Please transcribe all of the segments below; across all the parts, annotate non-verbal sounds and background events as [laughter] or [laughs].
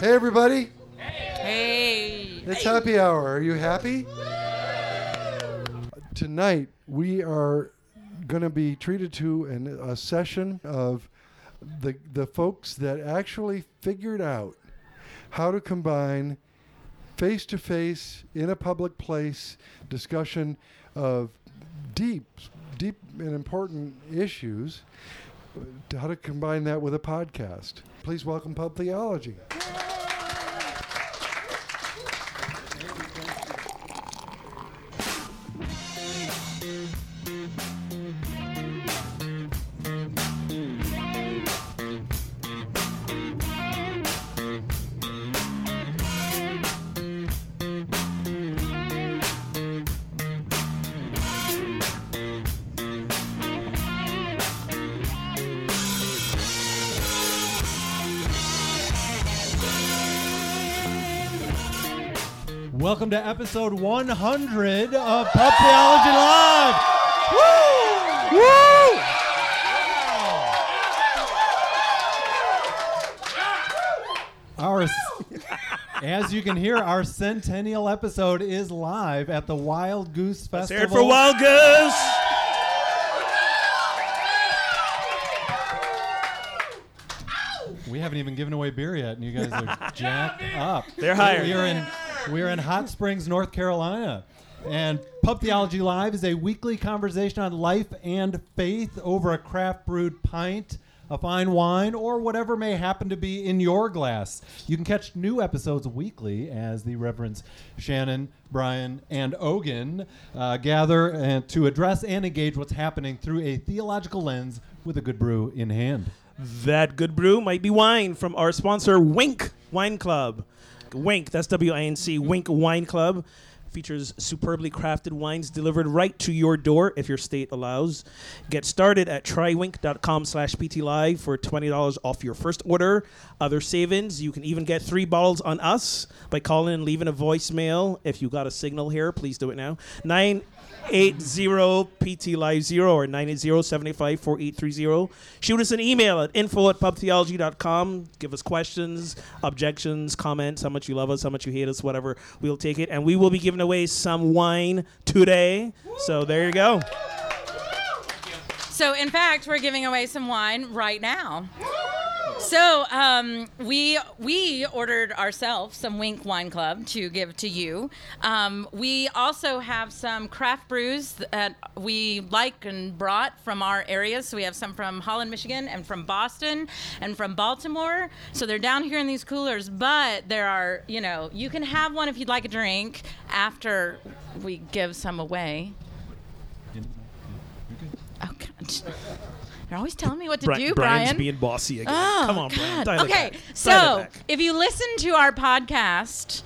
Hey, everybody. Hey. It's happy hour. Are you happy? Tonight, we are going to be treated to an, a session of the, the folks that actually figured out how to combine face to face in a public place discussion of deep, deep and important issues, how to combine that with a podcast. Please welcome Pub Theology. Episode 100 of Pub Theology Live. Woo! Woo! Our, as you can hear, our centennial episode is live at the Wild Goose Let's Festival. it for Wild Goose. We haven't even given away beer yet, and you guys are [laughs] jacked up. They're hired. Are in we are in Hot Springs, North Carolina. And Pub Theology Live is a weekly conversation on life and faith over a craft brewed pint, a fine wine, or whatever may happen to be in your glass. You can catch new episodes weekly as the Reverends Shannon, Brian, and Ogan uh, gather uh, to address and engage what's happening through a theological lens with a good brew in hand. That good brew might be wine from our sponsor, Winc Wine Club. Winc, that's W I N C, Winc Wine Club. Features superbly crafted wines delivered right to your door if your state allows. Get started at trywinc.com slash ptlive for $20 off your first order. Other savings, you can even get three bottles on us by calling and leaving a voicemail. If you got a signal here, please do it now. 980 PT Live 0 or 980 785 4830. Shoot us an email at info at pubtheology.com. Give us questions, objections, comments, how much you love us, how much you hate us, whatever. We'll take it. And we will be giving away some wine today. So there you go. So, in fact, we're giving away some wine right now. So, um, we we ordered ourselves some Winc Wine Club to give to you. Um, we also have some craft brews that we like and brought from our areas. So we have some from Holland, Michigan, and from Boston, and from Baltimore. So they're down here in these coolers. But there are, you know, you can have one if you'd like a drink after we give some away. Oh God! You're always telling me what to Bri- do, Brian's Brian. being bossy again. Oh, Come on, Brian. God. It okay, back. Dial so it back. if you listen to our podcast,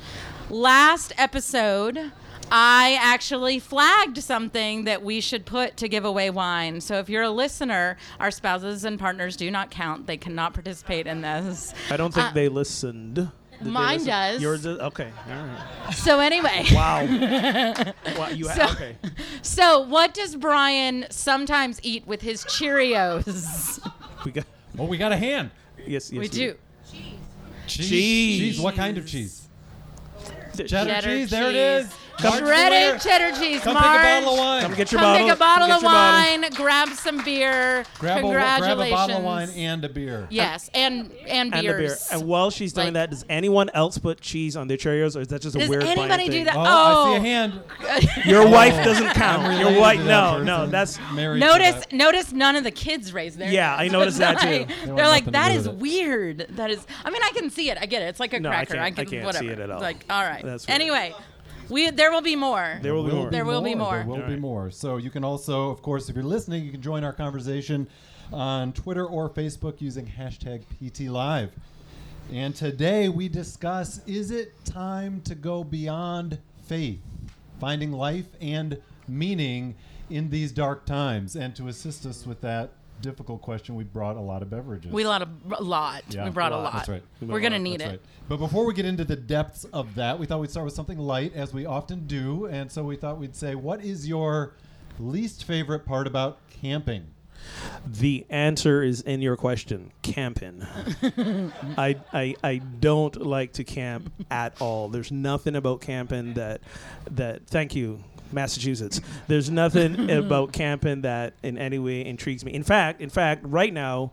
last episode, I actually flagged something that we should put to give away wine. So if you're a listener, our spouses and partners do not count. They cannot participate in this. I don't think uh, they listened. Did they mine does. Yours does? Okay. All right. So anyway. [laughs] Wow. [laughs] wow you ha- So- okay. So what does Brian sometimes eat with his Cheerios? [laughs] We got. Oh, we got a hand. Yes, yes. we do. Cheese. Cheese. Cheese. What kind of cheese? Cheddar, Cheddar cheese. There it cheese. is. Marge Shredded cheddar cheese. Come Marge. take a bottle of wine. Come get your Come bottle. take a bottle Get of your bottle. wine, grab some beer. grab, a, Congratulations. grab a bottle of wine and a beer. yes, and and And a beer. beers. And while she's doing Like- that, does anyone else put cheese on their Cheerios, or is that just a Does weird Brian anybody do thing? that? Oh, Oh. I see a oh. hand. [laughs] Your oh. wife Oh. doesn't count. Your wife, no, person. no, that's married. to Notice, that. notice none of the kids raised their. Yeah, hands. I noticed that too. [laughs] Like- They They're like, nothing to that do is with it." weird. That is. I mean, I can see it. I get it. It's like a No, I cracker. can't- I can, can't whatever. see it at all. Like, all right. That's weird. anyway, we there will be more. there will be more. There will be more. There will be Alright. more. So you can also, of course, if you're listening, you can join our conversation on Twitter or Facebook using hashtag PTLive. And today we discuss is it time to go beyond faith, finding life and meaning in these dark times? And to assist us with that difficult question, we brought a lot of beverages. We lot of a lot. Yeah, we brought a lot. lot. That's right. We We're gonna need That's it. right. But before we get into the depths of that, we thought we'd start with something light, as we often do. And so we thought we'd say, what is your least favorite part about camping? The answer is in your question, camping. [laughs] I, I I don't like to camp at all. There's nothing about camping that that thank you, Massachusetts. There's nothing [laughs] about camping that in any way intrigues me. In fact, in fact, right now,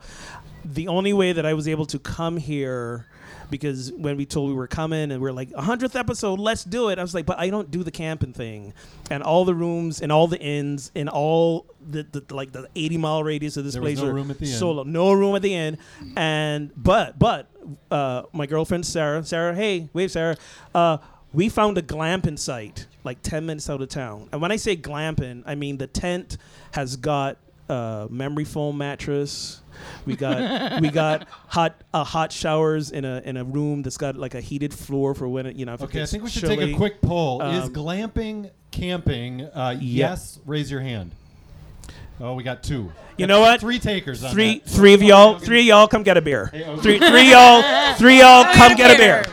the only way that I was able to come here because when we told we were coming and we are like 100th episode let's do it i was like but i don't do the camping thing and all the rooms and all the inns in all the, the like the 80 mile radius of this There was place no are room at the inn. solo no room at the inn and but but uh, my girlfriend sarah sarah hey wave sarah uh, we found a glamping site like 10 minutes out of town and when i say glamping i mean the tent has got uh, memory foam mattress we got we got [laughs] hot uh, hot showers in a in a room that's got like a heated floor for when it you know Okay, I think we should take a quick poll. is Um, glamping camping? Uh. Yes, raise your hand. Oh, we got two. You Got know what? Three takers. On Three three of y'all three of y'all come get a beer. okay. Three three y'all three y'all [laughs] come get a beer.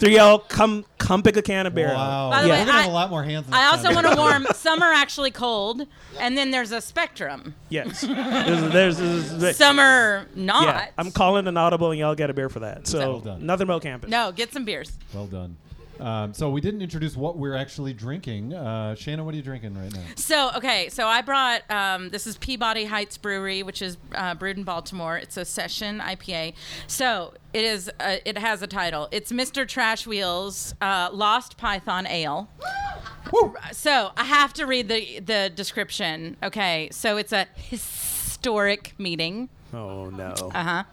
Beer. Three y'all come come pick a can of beer. Wow. By the yeah, way, we're gonna I- have a lot more hands. I this also time. want to warm. Some are actually cold, and then there's a spectrum. Yes. [laughs] There's, there's, there's- there's- Some are not. yeah. I'm calling an audible and y'all get a beer for that. So Well done. nothing about camping. no, get some beers. Well done. Um, so we didn't introduce what we're actually drinking. Uh, Shannon, what are you drinking right now? So okay, so I brought um, this is Peabody Heights Brewery, which is uh, brewed in Baltimore. It's a session IPA. So it is. Uh, it has a title. It's Mr. Trash Wheels uh, Lost Python Ale. So I have to read the the description. Okay, so it's a historic meeting. Oh no. Uh huh.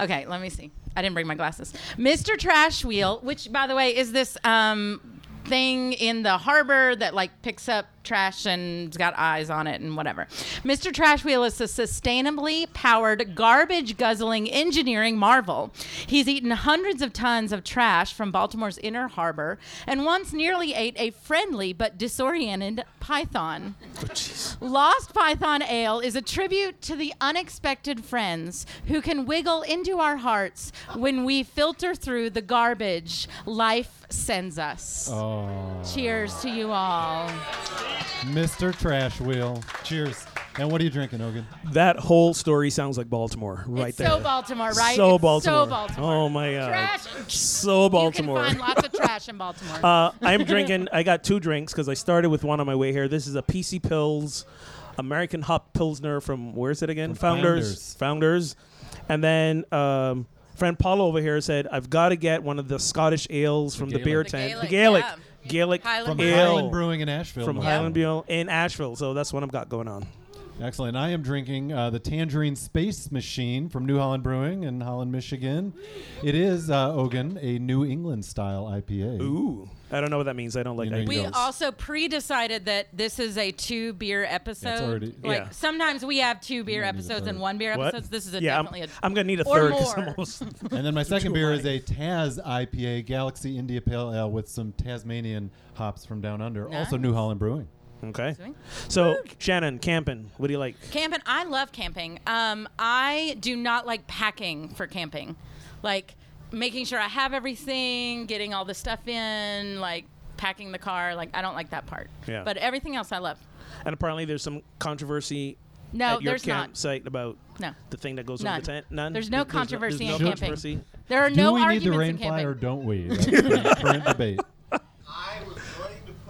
Okay, let me see. I didn't bring my glasses. Mr. Trash Wheel, which by the way is this um thing in the harbor that like picks up trash and it's got eyes on it and whatever. Mr. Trash Wheel is a sustainably powered garbage guzzling engineering marvel. He's eaten hundreds of tons of trash from Baltimore's inner harbor and once nearly ate a friendly but disoriented python. Oh, Lost Python Ale is a tribute to the unexpected friends who can wiggle into our hearts when we filter through the garbage life sends us. Oh, Cheers to you all. Mr. Trash Wheel. Cheers. And what are you drinking, Ogan? That whole story sounds like Baltimore, right it's there. so Baltimore, right? So It's Baltimore. So Baltimore. Oh my god. Trash. So Baltimore. You can find lots of trash in Baltimore. [laughs] Uh, I'm [laughs] drinking. I got two drinks because I started with one on my way here. This is a PC Pils, American Hop Pilsner from where's it again? From Founders. Founders. And then um, friend Paul over here said I've got to get one of the Scottish ales from the, Gaelic. beer The tent. Gaelic, the Gaelic. Gaelic Highland From Ale. Highland Brewing in Asheville. from Highland. Buell in Asheville. So that's what I've got going on. Excellent. I am drinking uh, the Tangerine Space Machine from New Holland Brewing in Holland, Michigan. It is, uh, Ogan, a New England style IPA. Ooh, I don't know what that means. I don't like You know that. we don't. also pre-decided that this is a two beer episode. already- like Yeah. sometimes we have two beer might need a episodes and one beer What? episodes. This is a yeah, I'm, definitely a I'm gonna need a or third 'cause more. I'm almost. [laughs] And then my [laughs] second beer is a Taz IPA, Galaxy India Pale Ale with some Tasmanian hops from down under. Also New Holland Brewing. Okay. So Shannon, camping. What do you like? Camping, I love camping. Um, I do not like packing for camping, like making sure I have everything, getting all the stuff in, like packing the car. Like I don't like that part. Yeah. But everything else I love. And apparently, there's some controversy No, at your there's not. campsite about No. the thing that goes None. over the tent. None. There's no There's there's controversy there's in no camping. controversy? There are Do no we need the arguments rain in fly camping. or don't we? [laughs] That's the current debate.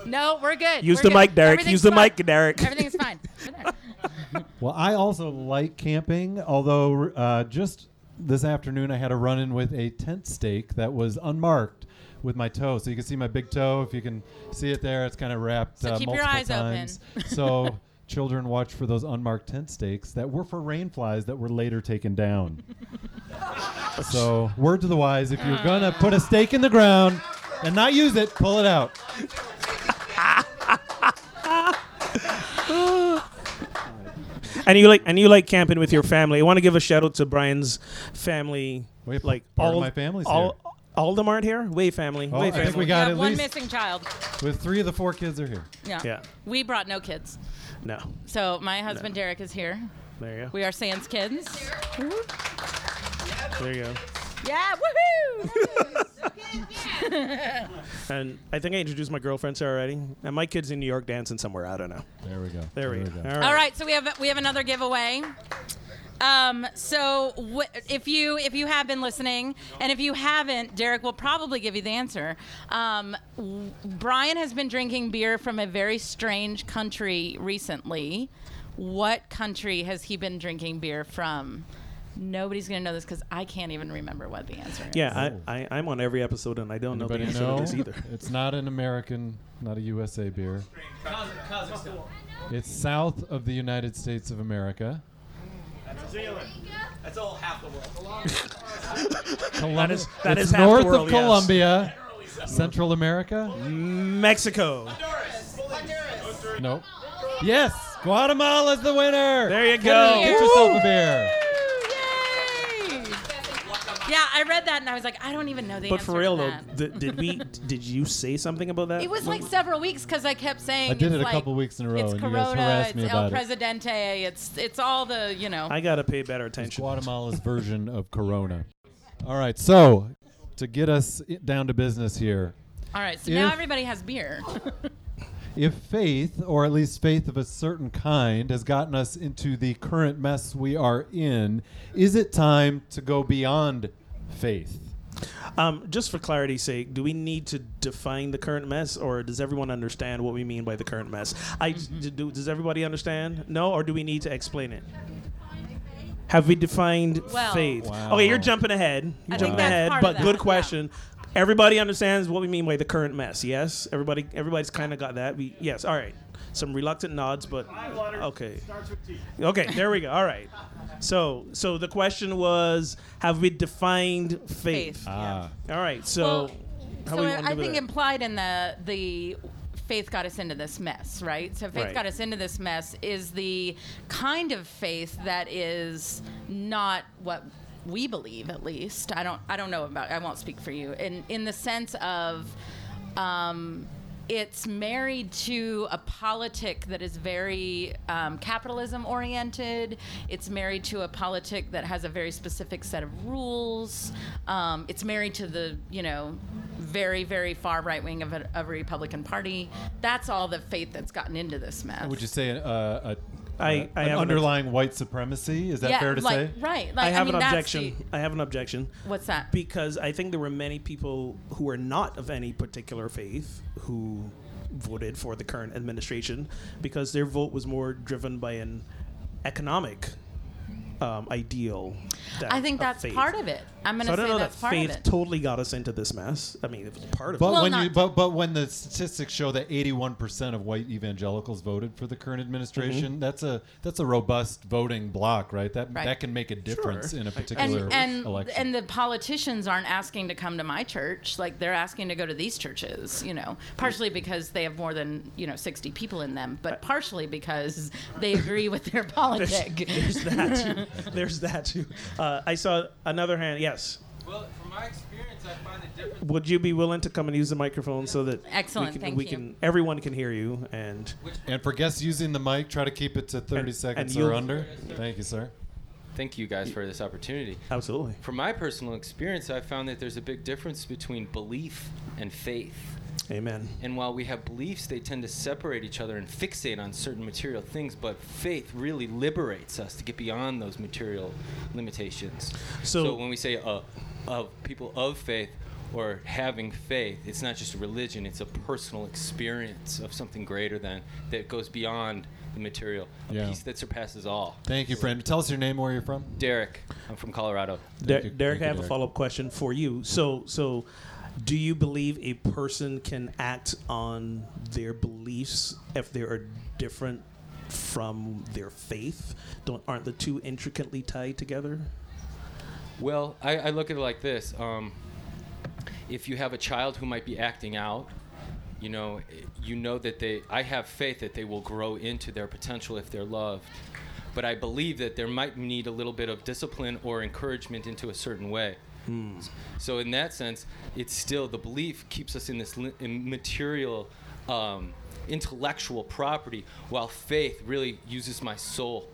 No, we're good. Use We're the good. mic, Derek. Everything's Use the fine. mic, Derek. Everything's fine. We're there. [laughs] Well, I also like camping, although uh, just this afternoon I had a run in with a tent stake that was unmarked with my toe. So you can see my big toe. If you can see it there, it's kind of wrapped So uh, keep your multiple eyes open. times. so [laughs] children watch for those unmarked tent stakes that were for rain flies that were later taken down. [laughs] so word to the wise, if you're going to put a stake in the ground and not use it, pull it out. And you like and you like camping with your family. I want to give a shout out to Brian's family. Wait, like part of all my family's all, here. all of them aren't here. Way family. Oh, Way I think we got Yeah, at one least missing child. with three of the four kids are here. Yeah. Yeah. We brought no kids. No. So my husband Derek is here. There you go. We are Sans kids. There you go. Yeah, woohoo! [laughs] and I think I introduced my girlfriend to her already. And my kid's in New York dancing somewhere. I don't know. There we go. There, we go. All right. All right, so we have we have another giveaway. Um, so w- if you if you have been listening, and if you haven't, Derek will probably give you the answer. Um, w- Brian has been drinking beer from a very strange country recently. What country has he been drinking beer from? Nobody's gonna know this because I can't even remember what the answer is. Yeah, Oh. I, I, I'm on every episode and I don't know the Anybody answer know? to this either. [laughs] It's not an American, not a USA beer. Kazakhstan. It's south of the United States of America. That's all half the world. Colum- is- that it's is half the north world, of yes. Colombia, Central America. Mexico. Honduras. Nope. Yes, Guatemala's the winner. There you go. Get yourself a beer. Yay! Yeah, I read that and I was like, I don't even know the But answer. for real to though, th- did we? Did you say something about that? It was like several weeks because I kept saying I did it's it a like, couple weeks in a row, It's and you Corona, guys harassed it's me El about it. Presidente, it's it's all the you know. I gotta pay better It's attention. Guatemala's version of Corona. All right, so to get us down to business here, all right, so now everybody has beer. [laughs] if faith, or at least faith of a certain kind, has gotten us into the current mess we are in, is it time to go beyond faith? Um, just for clarity's sake, do we need to define the current mess, or does everyone understand what we mean by the current mess? I d- do, does everybody understand? No, or do we need to explain it? Have we defined Well- faith? Wow. Okay, you're jumping ahead. You're I think jumping that's ahead, part but of good that, question. Everybody understands what we mean by the current mess. Yes, everybody. Everybody's kind of got that. We yes. All right. Some reluctant nods, but okay. Okay, there we go. All right. So, so the question was, have we defined faith? Faith. Ah, All right. So, well, how so we I think that? implied in the the faith got us into this mess, right? So faith Right. got us into this mess is the kind of faith that is not what we believe at least. I don't I don't know about I won't speak for you. In in the sense of um, it's married to a politic that is very um, capitalism oriented. It's married to a politic that has a very specific set of rules. Um, it's married to the, you know, very, very far right wing of a, of a Republican Party. That's all the faith that's gotten into this mess. would you say a, a, I- a- I an have an underlying white supremacy? Is that yeah, fair to like, say? Right. Like, I have mean, an objection. the- I have an objection what's that? because I think there were many people who are not of any particular faith who voted for the current administration because their vote was more driven by an economic um, ideal. I think that's faith. part of it. I'm going So I to don't say know that that's part faith of it. totally got us into this mess. I mean, it was part of But it. Well, when you but but when the statistics show that 81% of white evangelicals voted for the current administration, Mm-hmm. that's a that's a robust voting block, right? That Right. that can make a difference in a particular and election. and the politicians aren't asking to come to my church like they're asking to go to these churches you know partially because they have more than you know 60 people in them but partially because they agree with their [laughs] politic There's that too. [laughs] There's that too. Uh, I saw another hand. Yes. Well, from my experience, I find the difference. Would you be willing to come and use the microphone so that Excellent, we can, thank we you. can everyone can hear you and and for guests using the mic, try to keep it to 30 And- seconds and or you'll- under. Thank you, sir. Thank you guys for this opportunity. absolutely. From my personal experience, I found that there's a big difference between belief and faith. Amen. And while we have beliefs, they tend to separate each other and fixate on certain material things, but faith really liberates us to get beyond those material limitations. So- when we say uh, of people of faith or having faith, it's not just a religion, it's a personal experience of something greater than that goes beyond the material, a Yeah. peace that surpasses all. Thank you, friend. Tell us your name, where you're from. Derek, I'm from Colorado. Der- you- Derek, thank I you, have a follow up question for you. So, so, do you believe a person can act on their beliefs if they are different from their faith? Don't aren't the two intricately tied together? Well, I, I look at it like this. Um, if you have a child who might be acting out, you know, you know that they. I have faith that they will grow into their potential if they're loved. But I believe that there might need a little bit of discipline or encouragement into a certain way. So in that sense, it's still the belief keeps us in this li- material, um, intellectual property, while faith really uses my soul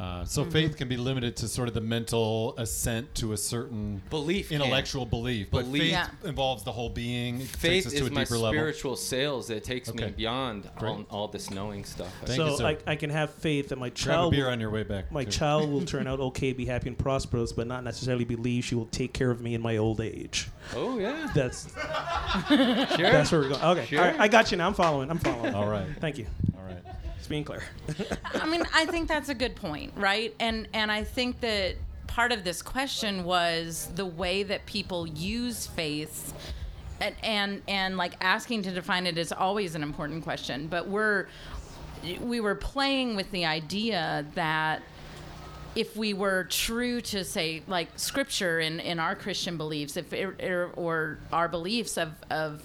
Uh, so Mm-hmm. faith can be limited to sort of the mental assent to a certain Belief can. intellectual belief, but Belief. faith Yeah. involves the whole being. It takes Faith us is to a my deeper level. spiritual sales that takes me beyond all, all this knowing stuff. Thank so you, sir. I, I can have faith that my Grab a child beer on your way back. my too. child will [laughs] turn out okay, be happy and prosperous, but not necessarily believe she will take care of me in my old age. oh yeah, That's [laughs] sure. that's where we're going. Okay, Sure. all right, I got you now. I'm following. I'm following. All right. Thank you. All right. It's being clear. I mean, I think that's a good point, right? And and I think that part of this question was the way that people use faith. And, and and like asking to define it is always an important question but we're we were playing with the idea that if we were true to say like scripture in, in our Christian beliefs, if it, or our beliefs of, of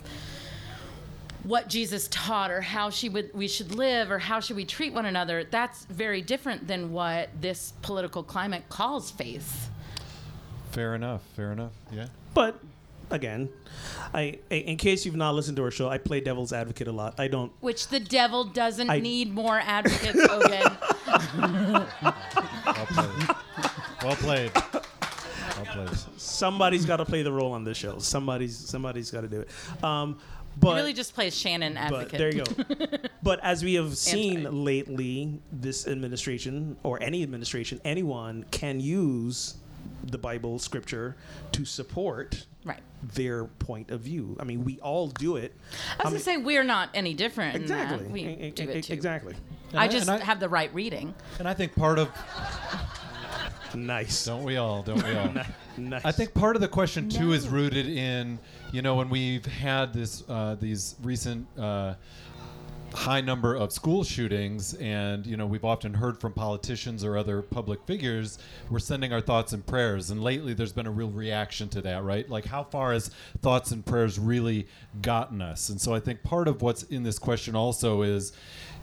what Jesus taught or how she would we should live or how should we treat one another, that's very different than what this political climate calls faith. Fair enough. Fair enough. Yeah. But again, I I- in case you've not listened to our show, I play devil's advocate a lot. I don't. Which the devil doesn't I- need more advocates, Ogan. [laughs] Well played. well played. Well played. Somebody's got to play the role on this show. Somebody's somebody's got to do it. Um, He but really just plays Shannon but advocate. there you go. [laughs] but as we have seen Anti. lately, this administration or any administration, anyone can use the Bible, Scripture, to support Right. their point of view. I mean, we all do it. I was I gonna say we're not any different. in that. Exactly. We E- do e- it too. Exactly. I And just and have the right reading. And I think part of Nice. don't we all? Don't we all? [laughs] nice. I think part of the question too is rooted in you know when we've had this uh, these recent uh, high number of school shootings and you know we've often heard from politicians or other public figures we're sending our thoughts and prayers and lately there's been a real reaction to that right like how far has thoughts and prayers really gotten us and so I think part of what's in this question also is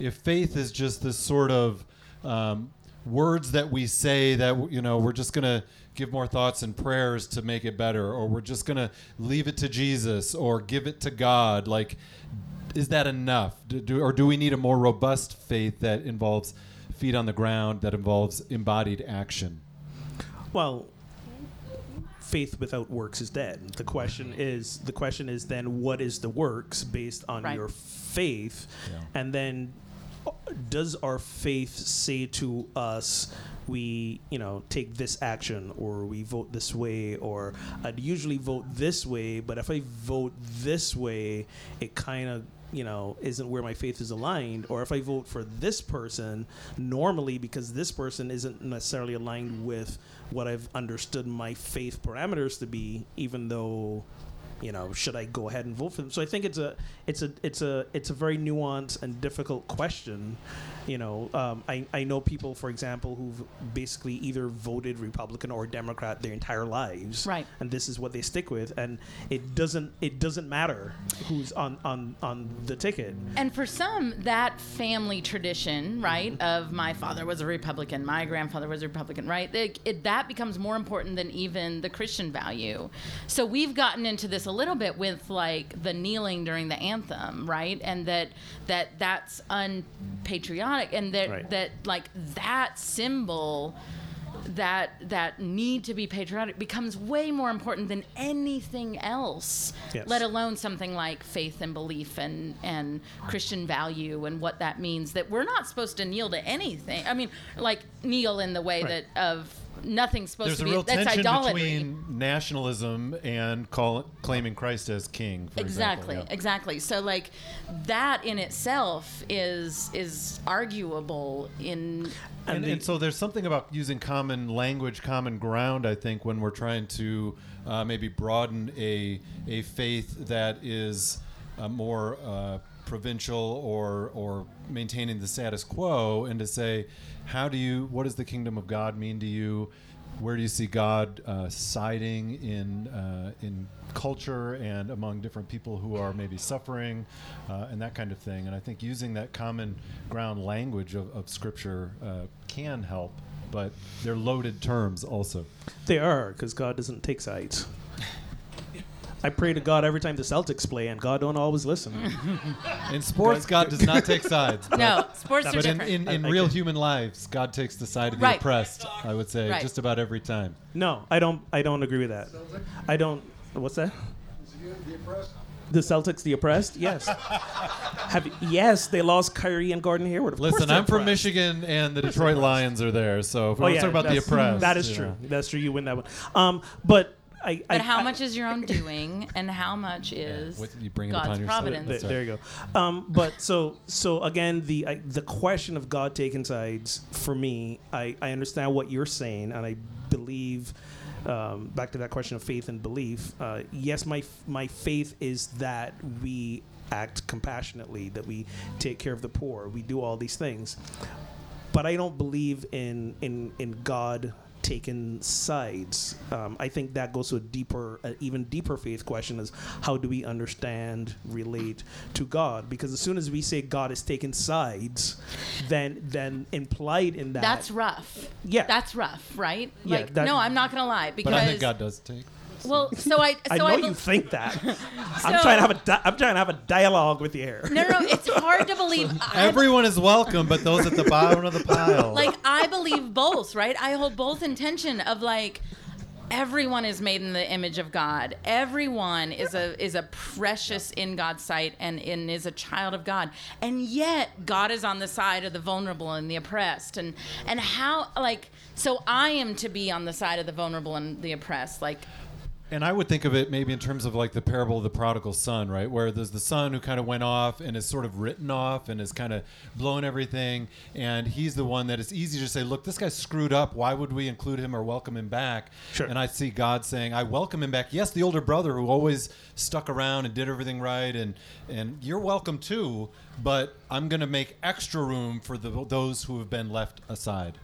if faith is just this sort of um, words that we say that you know we're just gonna give more thoughts and prayers to make it better or we're just gonna leave it to jesus or give it to god like is that enough do, do, or do we need a more robust faith that involves feet on the ground that involves embodied action Well, faith without works is dead. The question is the question is then what is the works based on Right. your faith, Yeah. and then does our faith say to us we you know take this action or we vote this way? Or I'd usually vote this way, but if I vote this way, it kind of you know isn't where my faith is aligned. Or if i vote for this person normally because this person isn't necessarily aligned with what i've understood my faith parameters to be even though you know should i go ahead and vote for them? So i think it's a it's a it's a it's a very nuanced and difficult question you know um, I, I know people for example who've basically either voted republican or democrat their entire lives Right. and this is what they stick with and it doesn't it doesn't matter who's on on on the ticket And for some, that family tradition, right, of my father was a Republican, my grandfather was a Republican, right, it, it, that becomes more important than even the Christian value. So we've gotten into this a little bit with like the kneeling during the anthem, right, and that that that's unpatriotic, and that Right. that like that symbol that that need to be patriotic becomes way more important than anything else Yes. let alone something like faith and belief and and christian value and what that means that we're not supposed to kneel to anything i mean like kneel in the way Right. that of nothing's supposed there's to a be real that's tension idolatry between nationalism and call, claiming christ as king for exactly example, yeah. exactly so like that in itself is is arguable in And, and so there's something about using common language, common ground. I think when we're trying to uh, maybe broaden a a faith that is uh, more uh, provincial or or maintaining the status quo, and to say, how do you? What does the kingdom of God mean to you? Where do you see God uh, siding in uh, in culture and among different people who are maybe suffering uh, and that kind of thing? And I think using that common ground language of, of Scripture uh, can help, but they're loaded terms also. They are, because God doesn't take sides. I pray to God every time the Celtics play, and God don't always listen. [laughs] In sports, God does not take sides. but- [laughs] No, sports are But in, different. in, in I- I real get- human lives, God takes the side of the Right. oppressed. I would say Right. just about every time. no, I don't. I don't agree with that. I don't. What's that? The Celtics, the oppressed? Yes. Have yes, they lost Kyrie and Gordon Hayward. Of Listen, I'm from oppressed. Michigan, and the Detroit Lions are there. So if we Oh yeah, to talk about the that's- oppressed, That is you true. know. That's true. You win that one. Um, but I. But I, how I- much is your own doing, and how much is What- you bring God's upon yourself. providence? There, there you go. Um, but so so again, the I, the question of God taking sides for me, I, I understand what you're saying, and I believe. Um, back to that question of faith and belief. Uh, yes, my f- my faith is that we act compassionately, that we take care of the poor, we do all these things. But I don't believe in in in God taking sides. Um, I think that goes to a deeper, uh, even deeper faith question: is how do we understand, relate to God? Because as soon as we say God is taking sides, then then implied in that That's rough. Yeah. That's rough, right? Yeah, Like, that- no, I'm not gonna lie because But I think God does take. Well, so I [laughs] so I know I, you think that. [laughs] I'm trying to have a di- I'm trying to have a dialogue with you here. no, no, no, it's hard to believe. [laughs] Everyone is welcome, but those at the bottom of the pile. like I believe both, right? I hold both intention of like everyone is made in the image of God. Everyone is a is a precious in God's sight and, and is a child of God. And yet God is on the side of the vulnerable and the oppressed. And and how like so I am to be on the side of the vulnerable and the oppressed. Like And I would think of it maybe in terms of like the parable of the prodigal son, right? Where there's the son who kind of went off and is sort of written off and is kind of blown everything. And he's the one that it's easy to say, look, this guy's screwed up. Why would we include him or welcome him back? Sure. And I see God saying, I welcome him back. Yes, the older brother who always stuck around and did everything right. And, and you're welcome too, but I'm going to make extra room for the, those who have been left aside.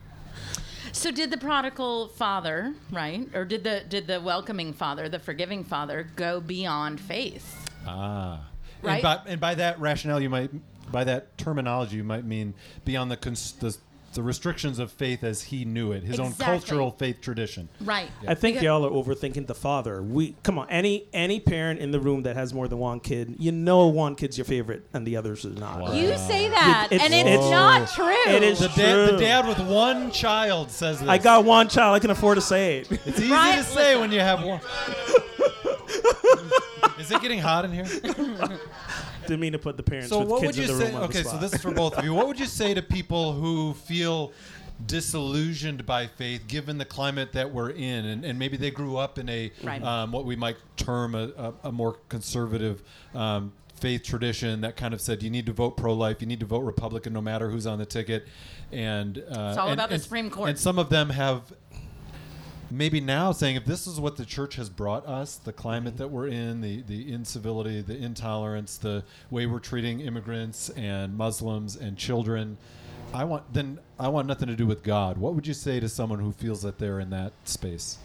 So did the prodigal father, right? Or did the did the welcoming father, the forgiving father go beyond faith? Ah. Right? And by, and by that rationale, you might, by that terminology, you might mean beyond the, cons- the, the restrictions of faith as he knew it, his own cultural faith tradition. Right. I think y'all are overthinking the father. We come on, any any parent in the room that has more than one kid, you know one kid's your favorite and the others is not. Wow. You say that, It's- and it's, it's- not true. It is The, da- the True. dad with one child says this. I got one child. I can afford to say it. It's easy Right, to say when you have one. Is it getting hot in here? [laughs] Didn't mean to put the parents So with what kids would you in the say? room on the Okay, so spot. this is for both of you. What would you say to people who feel disillusioned by faith, given the climate that we're in, and, and maybe they grew up in a Right. um, what we might term a, a, a more conservative. Um, faith tradition that kind of said you need to vote pro-life, you need to vote Republican, no matter who's on the ticket, and uh, It's all and- about the Supreme Court. And some of them have maybe now saying if this is what the church has brought us the climate that we're in the, the incivility the intolerance the way we're treating immigrants and muslims and children i want then i want nothing to do with god. What would you say to someone who feels that they're in that space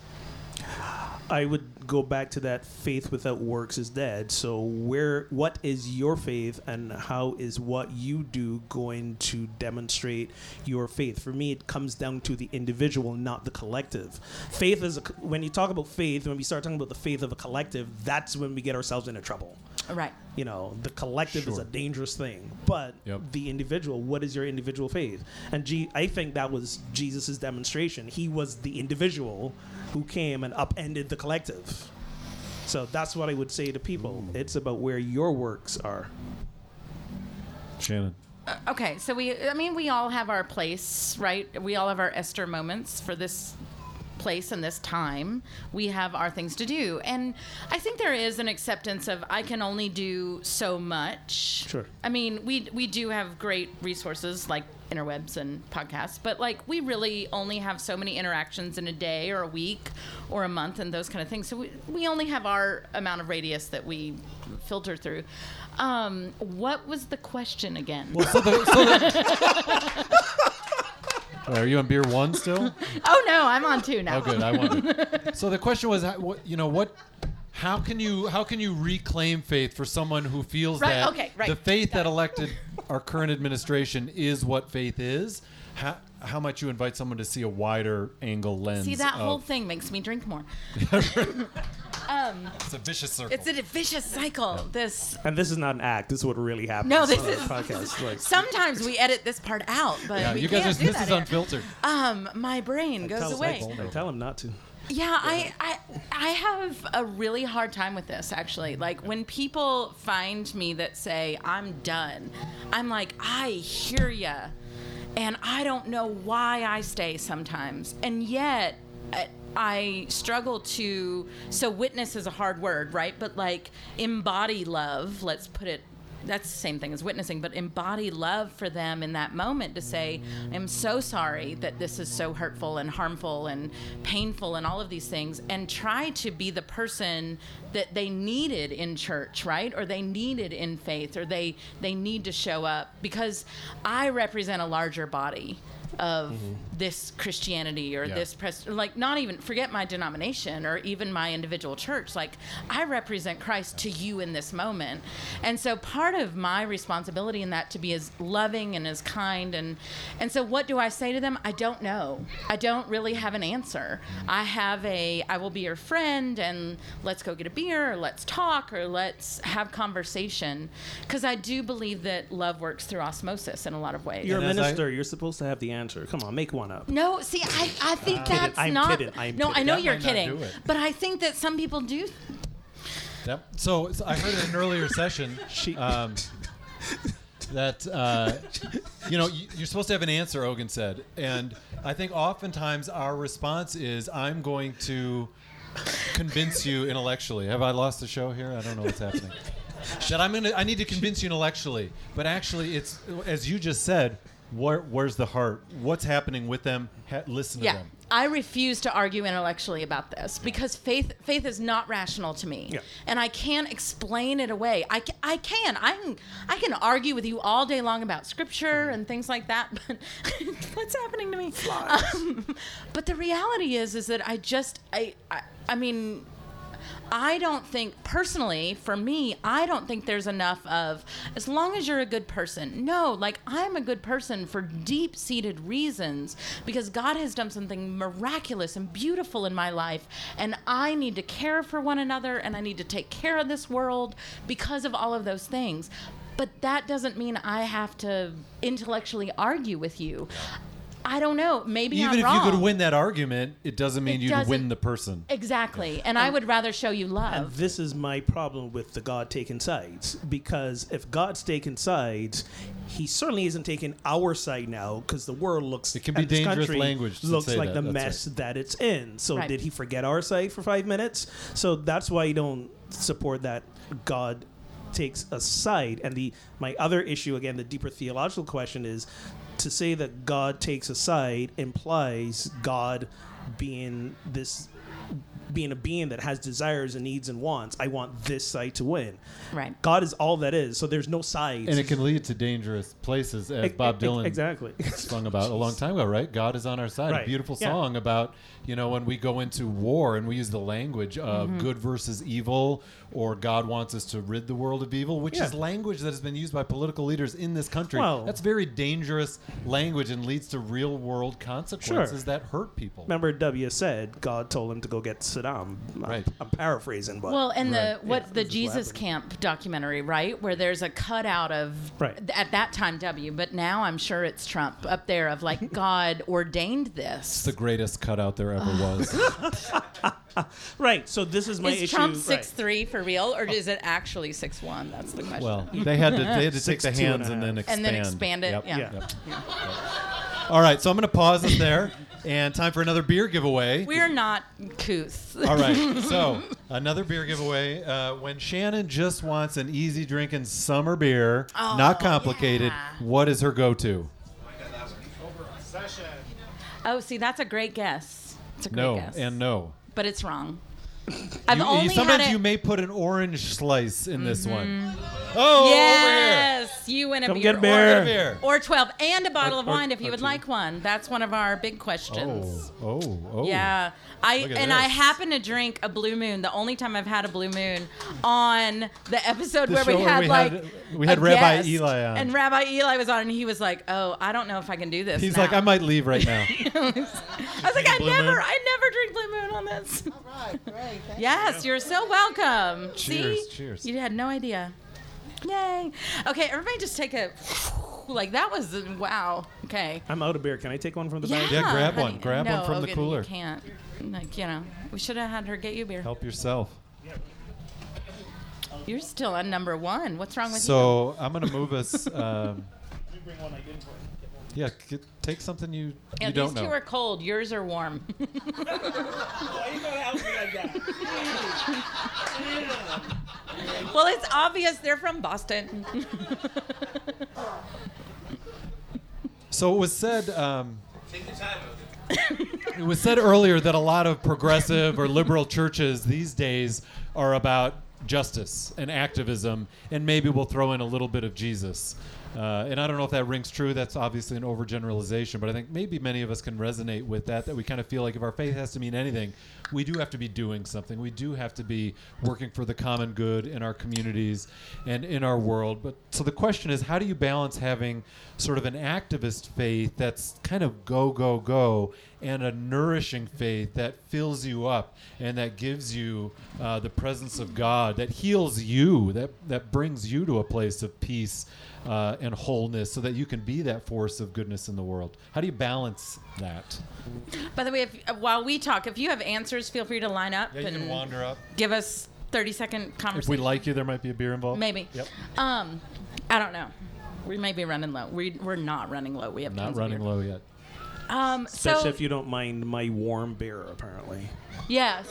I would go back to that faith without works is dead. So where what is your faith and how is what you do going to demonstrate your faith? For me it comes down to the individual, not the collective. Faith is a, when you talk about faith, when we start talking about the faith of a collective, that's when we get ourselves into trouble. right. You know, the collective is a dangerous thing, but Yep. the individual, what is your individual faith? And G- I think that was Jesus' demonstration. He was the individual who came and upended the collective. So that's what I would say to people. It's about where your works are. shannon uh, Okay, so we, I mean, we all have our place, right? We all have our Esther moments for this place and this time. We have our things to do. And I think there is an acceptance of I can only do so much. Sure. I mean, we we do have great resources like interwebs and podcasts, but like we really only have so many interactions in a day or a week or a month and those kind of things. So we, we only have our amount of radius that we filter through. Um, what was the question again? well so the, so the [laughs] are you on beer one still [laughs] Oh no, I'm on two now. Oh, good. I wondered. so the question was, how- what, you know, what? How can you how can you reclaim faith for someone who feels Right, that okay, right. the faith that elected our current administration is what faith is? How, how might you invite someone to see a wider angle lens? See that whole thing makes me drink more. [laughs] [laughs] Um, It's a vicious circle. it's a vicious cycle. This And this is not an act. This is what really happens. No, this is- podcast. Like, sometimes we edit this part out, but yeah, we you guys can't are do this that is here. unfiltered. Um, my brain goes tell, away. I, I tell him not to. Yeah, I, I I have a really hard time with this actually. Like when people find me that say I'm done, I'm like I hear ya, and I don't know why I stay sometimes, and yet. I, I struggle to so witness is a hard word, right? But like embody love, let's put it that's the same thing as witnessing, but embody love for them in that moment to say, I'm so sorry that this is so hurtful and harmful and painful and all of these things, and try to be the person that they needed in church, right? Or they needed in faith, or they, they need to show up because I represent a larger body of mm-hmm. this Christianity or Yeah. this pres- like not even forget my denomination or even my individual church. Like I represent Christ to you in this moment. And so part of my responsibility in that to be as loving and as kind and and so what do I say to them? I don't know. I don't really have an answer. Mm-hmm. I have a I will be your friend and let's go get a beer or let's talk or let's have conversation. Because I do believe that love works through osmosis in a lot of ways. You're a And as I- minister. You're supposed to have the answer. Come on, make one up. no, see, I, I think that's I'm not. kidding, I'm no, I know That you're kidding, but I think that some people do. Yep. So, so I heard in an earlier session [laughs] She- um, that uh, you know you're supposed to have an answer. Ogan said, and I think oftentimes our response is, "I'm going to convince you intellectually." Have I lost the show here? I don't know what's happening. [laughs] that I'm gonna, I need to convince you intellectually, but actually, it's as you just said. Where, where's the heart? What's happening with them? Ha- listen to Yeah, them. I refuse to argue intellectually about this because faith faith is not rational to me, Yeah. and I can't explain it away. I, ca- I can I can I can argue with you all day long about scripture and things like that, [laughs] but [laughs] what's happening to me? Um, but the reality is is that I just I I, I mean. I don't think personally for me, I don't think there's enough of as long as you're a good person. No, like I'm a good person for deep-seated reasons because God has done something miraculous and beautiful in my life and I need to care for one another and I need to take care of this world because of all of those things. But that doesn't mean I have to intellectually argue with you. I don't know. Maybe Even I'm if wrong. you could win that argument, it doesn't mean It you'd doesn't- win the person. Exactly. And I would rather show you And love. this is my problem with the God taking sides. Because if God's taking sides, he certainly isn't taking our side now because the world looks It can be dangerous country language to looks say like that. the That's mess that it's in. So Right. did he forget our side for five minutes? So that's why you don't support that God takes a side. And the my other issue again, the deeper theological question is to say that God takes a side implies God being this being a being that has desires and needs and wants. I want this side to win. Right. God is all that is. So there's no sides. And it can lead to dangerous places, as Ex- Bob ex- Dylan exactly. [laughs] sung about a long time ago, right? God is on our side. A Right. beautiful Yeah. song about, you know, when we go into war and we use the language of Mm-hmm. good versus evil, or God wants us to rid the world of evil, which Yeah. is language that has been used by political leaders in this country. Well- That's very dangerous language and leads to real world consequences that hurt people. Remember, W said God told him to go get Saddam. I'm- Right. I'm paraphrasing, but Well, and the Right. what Yeah, the this is what Jesus happened. Camp documentary, right, where there's a cutout of Right. at that time W, but now I'm sure it's Trump up there of like [laughs] God ordained this. It's the greatest cutout there ever oh, was. [laughs] right. So this is my Is issue. Trump right. six three for real, or is it actually six one? That's the question. well, [laughs] they had to they had to take Six, the two and hands a and then half. expand. And then expand it, Yep. yeah. Yep. All right, so I'm going to pause us there, and time for another beer giveaway. We're not couth. All right, [laughs] so another beer giveaway. Uh, when Shannon just wants an easy drinking summer beer, Oh, not complicated, yeah. what is her go-to? oh, see, that's a great guess. It's a great No guess, and no. but it's wrong. I've You- you- only sometimes had it. you may put an orange slice in this one. Mm-hmm. Oh, yes, you win a Come beer. get a or- beer. over here. Over. Or 12 and a bottle Or- of or- wine if or you would two. like one. That's one of our big questions. Oh, oh, oh. Yeah. I Look at and I this. happen to drink a blue moon. The only time I've had a blue moon on the episode The where we show where had we like had- we had a Rabbi guest, Eli on. and Rabbi Eli was on, and he was like, "Oh, I don't know if I can do this." He's now." like, I might leave right now. [laughs] I was like, I Blue never, Moon? I never drink Blue Moon on this. All right, great. Thank Yes, you're so welcome. Cheers, See? cheers. You had no idea. Yay. Okay, everybody just take a, like that was, wow. Okay. I'm out of beer. Can I take one from the Yeah, bag? Yeah, grab one. Grab no, one from the cooler. You can't. Like, you know, we should have had her get you beer. Help yourself. You're still on number one. What's wrong with you? So I'm gonna move us. [laughs] Um, yeah, get, take something you you? Yeah, you these don't two are cold. Yours are warm. [laughs] well, it's obvious they're from Boston. So it was said. Um, it was said earlier that a lot of progressive or liberal churches these days are about justice and activism, and maybe we'll throw in a little bit of Jesus. Uh, and I don't know if that rings true. That's obviously an overgeneralization, but I think maybe many of us can resonate with that. That we kind of feel like if our faith has to mean anything, we do have to be doing something. We do have to be working for the common good in our communities and in our world. But so the question is, how do you balance having sort of an activist faith that's kind of go go go, and a nourishing faith that fills you up and that gives you uh, the presence of God, that heals you, that that brings you to a place of peace uh, and wholeness, so that you can be that force of goodness in the world. How do you balance that? By the way, if, uh, while we talk, if you have answers, feel free to line up Yeah, and wander up. give us 30 second conversation. If we like you, there might be a beer involved. Maybe. Yep. Um, I don't know. We may be running low. We, we're not running low. We have Not tons of running beer. low yet. Um, Especially so if you don't mind my warm beer, apparently. Yes.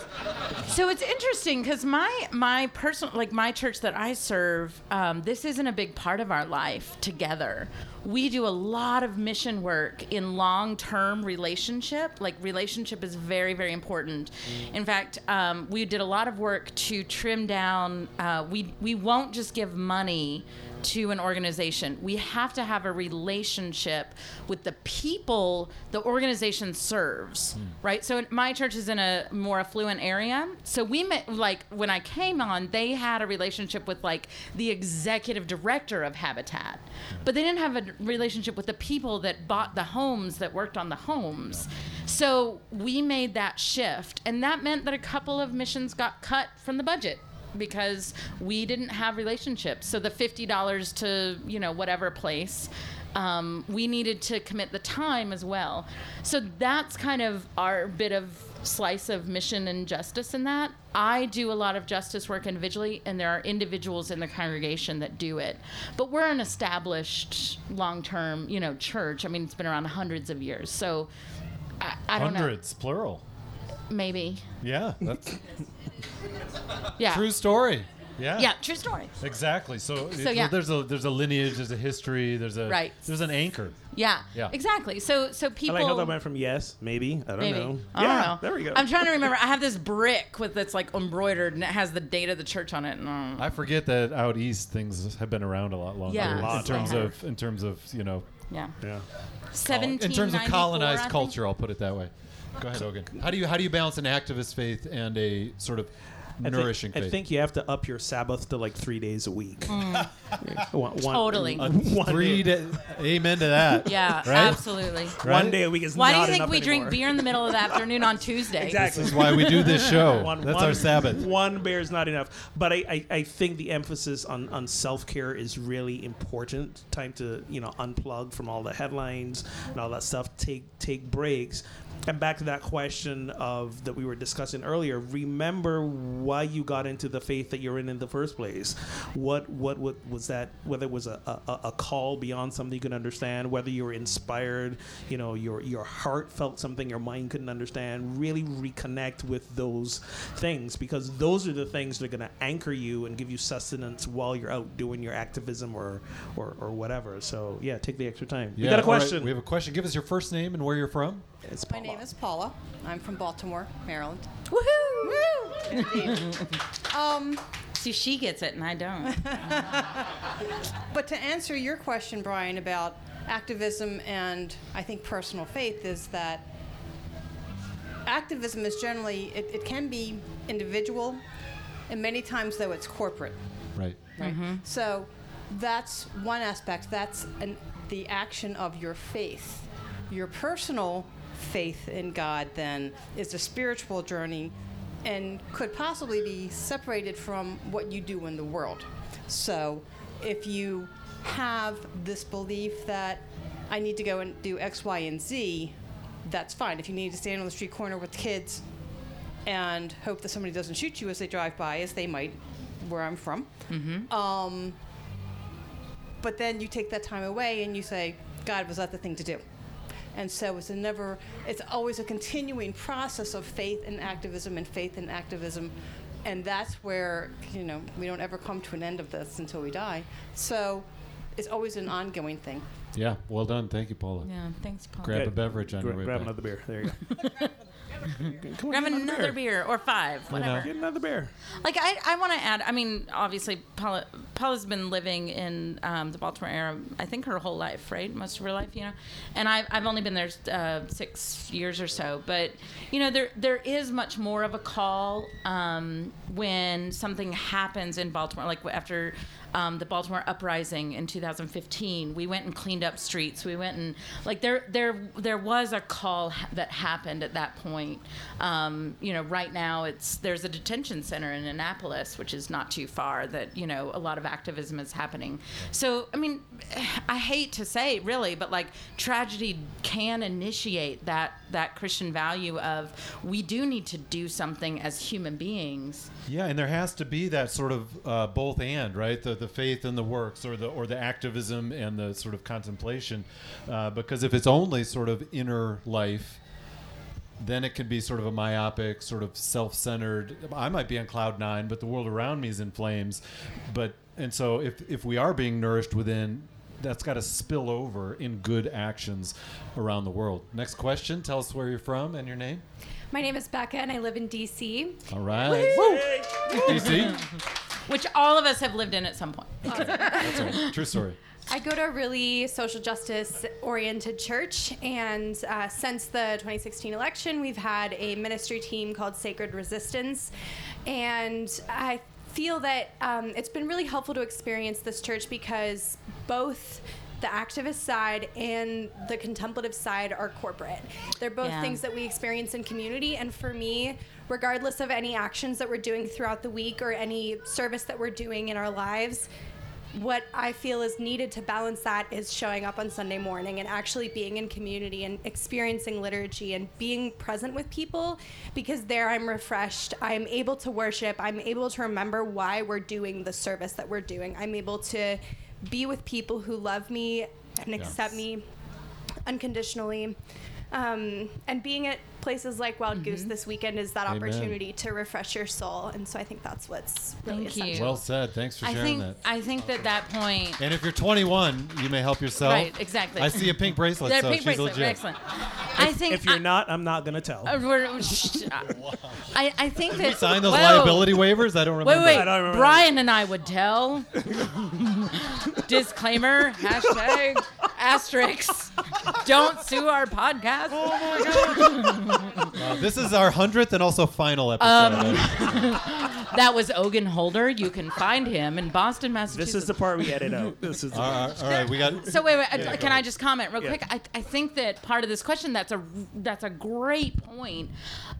So it's interesting because my my personal like my church that I serve, um, this isn't a big part of our life together. We do a lot of mission work in long term relationship. Like relationship is very very important. In fact, um, we did a lot of work to trim down. Uh, we we won't just give money to an organization. We have to have a relationship with the people the organization serves, right? So my church is in a more affluent area. So we met, like, when I came on, they had a relationship with, like, the executive director of Habitat. But they didn't have a relationship with the people that bought the homes that worked on the homes. So we made that shift. And that meant that a couple of missions got cut from the budget because we didn't have relationships. So the fifty dollars to you know whatever place, um, we needed to commit the time as well. So that's kind of our bit of slice of mission and justice in that. I do a lot of justice work individually, and there are individuals in the congregation that do it. But we're an established, long-term, you know, church. I mean, it's been around hundreds of years. So I, I don't Hundreds, plural. Maybe. Yeah, that's Yeah. true story. Yeah. Yeah. True story. Exactly. So, So, it- yeah. there's a there's a lineage, there's a history, there's a Right. there's an anchor. Yeah. Yeah. Exactly. So so people. I like how that went from yes, maybe. I don't Maybe. know. I yeah, don't know. there we go. I'm trying to remember. I have this brick with that's like embroidered and it has the date of the church on it. And, uh, I forget that out east things have been around a lot longer. Yeah, in Lot terms longer. of in terms of you know yeah. yeah. Seventeen. in terms of colonized culture. I'll put it that way. Go ahead, Ogan. How do you how do you balance an activist faith and a sort of I think- nourishing I think you have to up your Sabbath to like three days a week. [laughs] One- one- Mm. Totally. One, Three day, da- amen to that. [laughs] Yeah. Right? Absolutely. Right? one day a week is Why do you think enough we drink beer in the middle of the [laughs] afternoon on Tuesday? Exactly. This is why we do this show. One- That's one- our Sabbath. One beer is not enough. But I, I, I think the emphasis on, on self care is really important. Time to you know unplug from all the headlines and all that stuff. Take take breaks. And back to that question of that we were discussing earlier. Remember why you got into the faith that you're in in the first place. What what, what was that? Whether it was a, a, a call beyond something you could understand, whether you were inspired, you know, your your heart felt something your mind couldn't understand. Really reconnect with those things because those are the things that are going to anchor you and give you sustenance while you're out doing your activism or or, or whatever. So yeah, take the extra time. We got a all right, question? We have a question. Give us your first name and where you're from. It's My name is Paula. I'm from Baltimore, Maryland. Woohoo! Indeed. [laughs] um, See, she gets it and I don't. [laughs] but to answer your question, Brian, about activism and I think personal faith, is that activism is generally, it, it can be individual, and many times, though, it's corporate. Right. Right. So that's one aspect. That's an, the action of your faith. Your personal faith in God then is a spiritual journey and could possibly be separated from what you do in the world. So if you have this belief that I need to go and do X, Y, and Z, that's fine. If you need to stand on the street corner with kids and hope that somebody doesn't shoot you as they drive by, as they might where I'm from. Um, but then you take that time away and you say, God, was that the thing to do? And so it's a never, it's always a continuing process of faith and activism and faith and activism. And that's where, you know, we don't ever come to an end of this until we die. So it's always an ongoing thing. Yeah, well done. Thank you, Paula. Yeah, thanks, Paul. Grab a beverage on Gra- your way grab back. another beer. There you go. [laughs] Come on, Grab get another beer or five, You know. whatever. Get another beer. Like I, I want to add. I mean, obviously, Paula, Paula's been living in um, the Baltimore area. I think her whole life, right? Most of her life, you know. And I've, I've only been there uh, six years or so. But you know, there there is much more of a call um, when something happens in Baltimore, like after. Um, the Baltimore uprising in 2015. We went and cleaned up streets. We went and like there there there was a call ha- that happened at that point. Um, you know, right now it's there's a detention center in Annapolis, which is not too far. That you know a lot of activism is happening. So I mean, I hate to say it, really, but like tragedy can initiate that that Christian value of we do need to do something as human beings. Yeah, and there has to be that sort of uh, both and right, the the faith and the works, or the or the activism and the sort of contemplation, uh, because if it's only sort of inner life, then it can be sort of a myopic, sort of self-centered. I might be on cloud nine, but the world around me is in flames. But and so if if we are being nourished within. That's got to spill over in good actions around the world. Next question. Tell us where you're from and your name. My name is Becca, and I live in DC. All right. DC. [laughs] Which all of us have lived in at some point. That's right. True story. I go to a really social justice oriented church, and uh, since the 2016 election, we've had a ministry team called Sacred Resistance. And I feel that um, it's been really helpful to experience this church because both the activist side and the contemplative side are corporate. They're both Yeah. things that we experience in community. And for me, regardless of any actions that we're doing throughout the week or any service that we're doing in our lives, what I feel is needed to balance that is showing up on Sunday morning and actually being in community and experiencing liturgy and being present with people because there I'm refreshed. I'm able to worship. I'm able to remember why we're doing the service that we're doing. I'm able to be with people who love me and accept me unconditionally. Um, and being at places like Wild Goose this weekend is that Amen. opportunity to refresh your soul. And so I think that's what's really Thank you. essential. Well said. Thanks for I sharing think that. I think that that point. And if you're 21, you may help yourself. Right, exactly. I see a pink bracelet, That so pink she's bracelet, legit. excellent. I think If you're I, not, I'm not gonna tell. uh, we're- shh, uh, [laughs] I, I think that Sign those Whoa. liability waivers. I don't remember. Wait, wait. I don't remember Brian and I would tell. [laughs] Disclaimer. Hashtag [laughs] asterisk. Don't sue our podcast. Uh, this is our hundredth and also final episode. Um, [laughs] That was Ogan Holder. You can find him in Boston, Massachusetts. This is the part we edit out. [laughs] This is. all right, all right, we got. So wait, wait. uh, Yeah, can I just comment real Yeah. quick? I, I think that part of this question that's a that's a great point.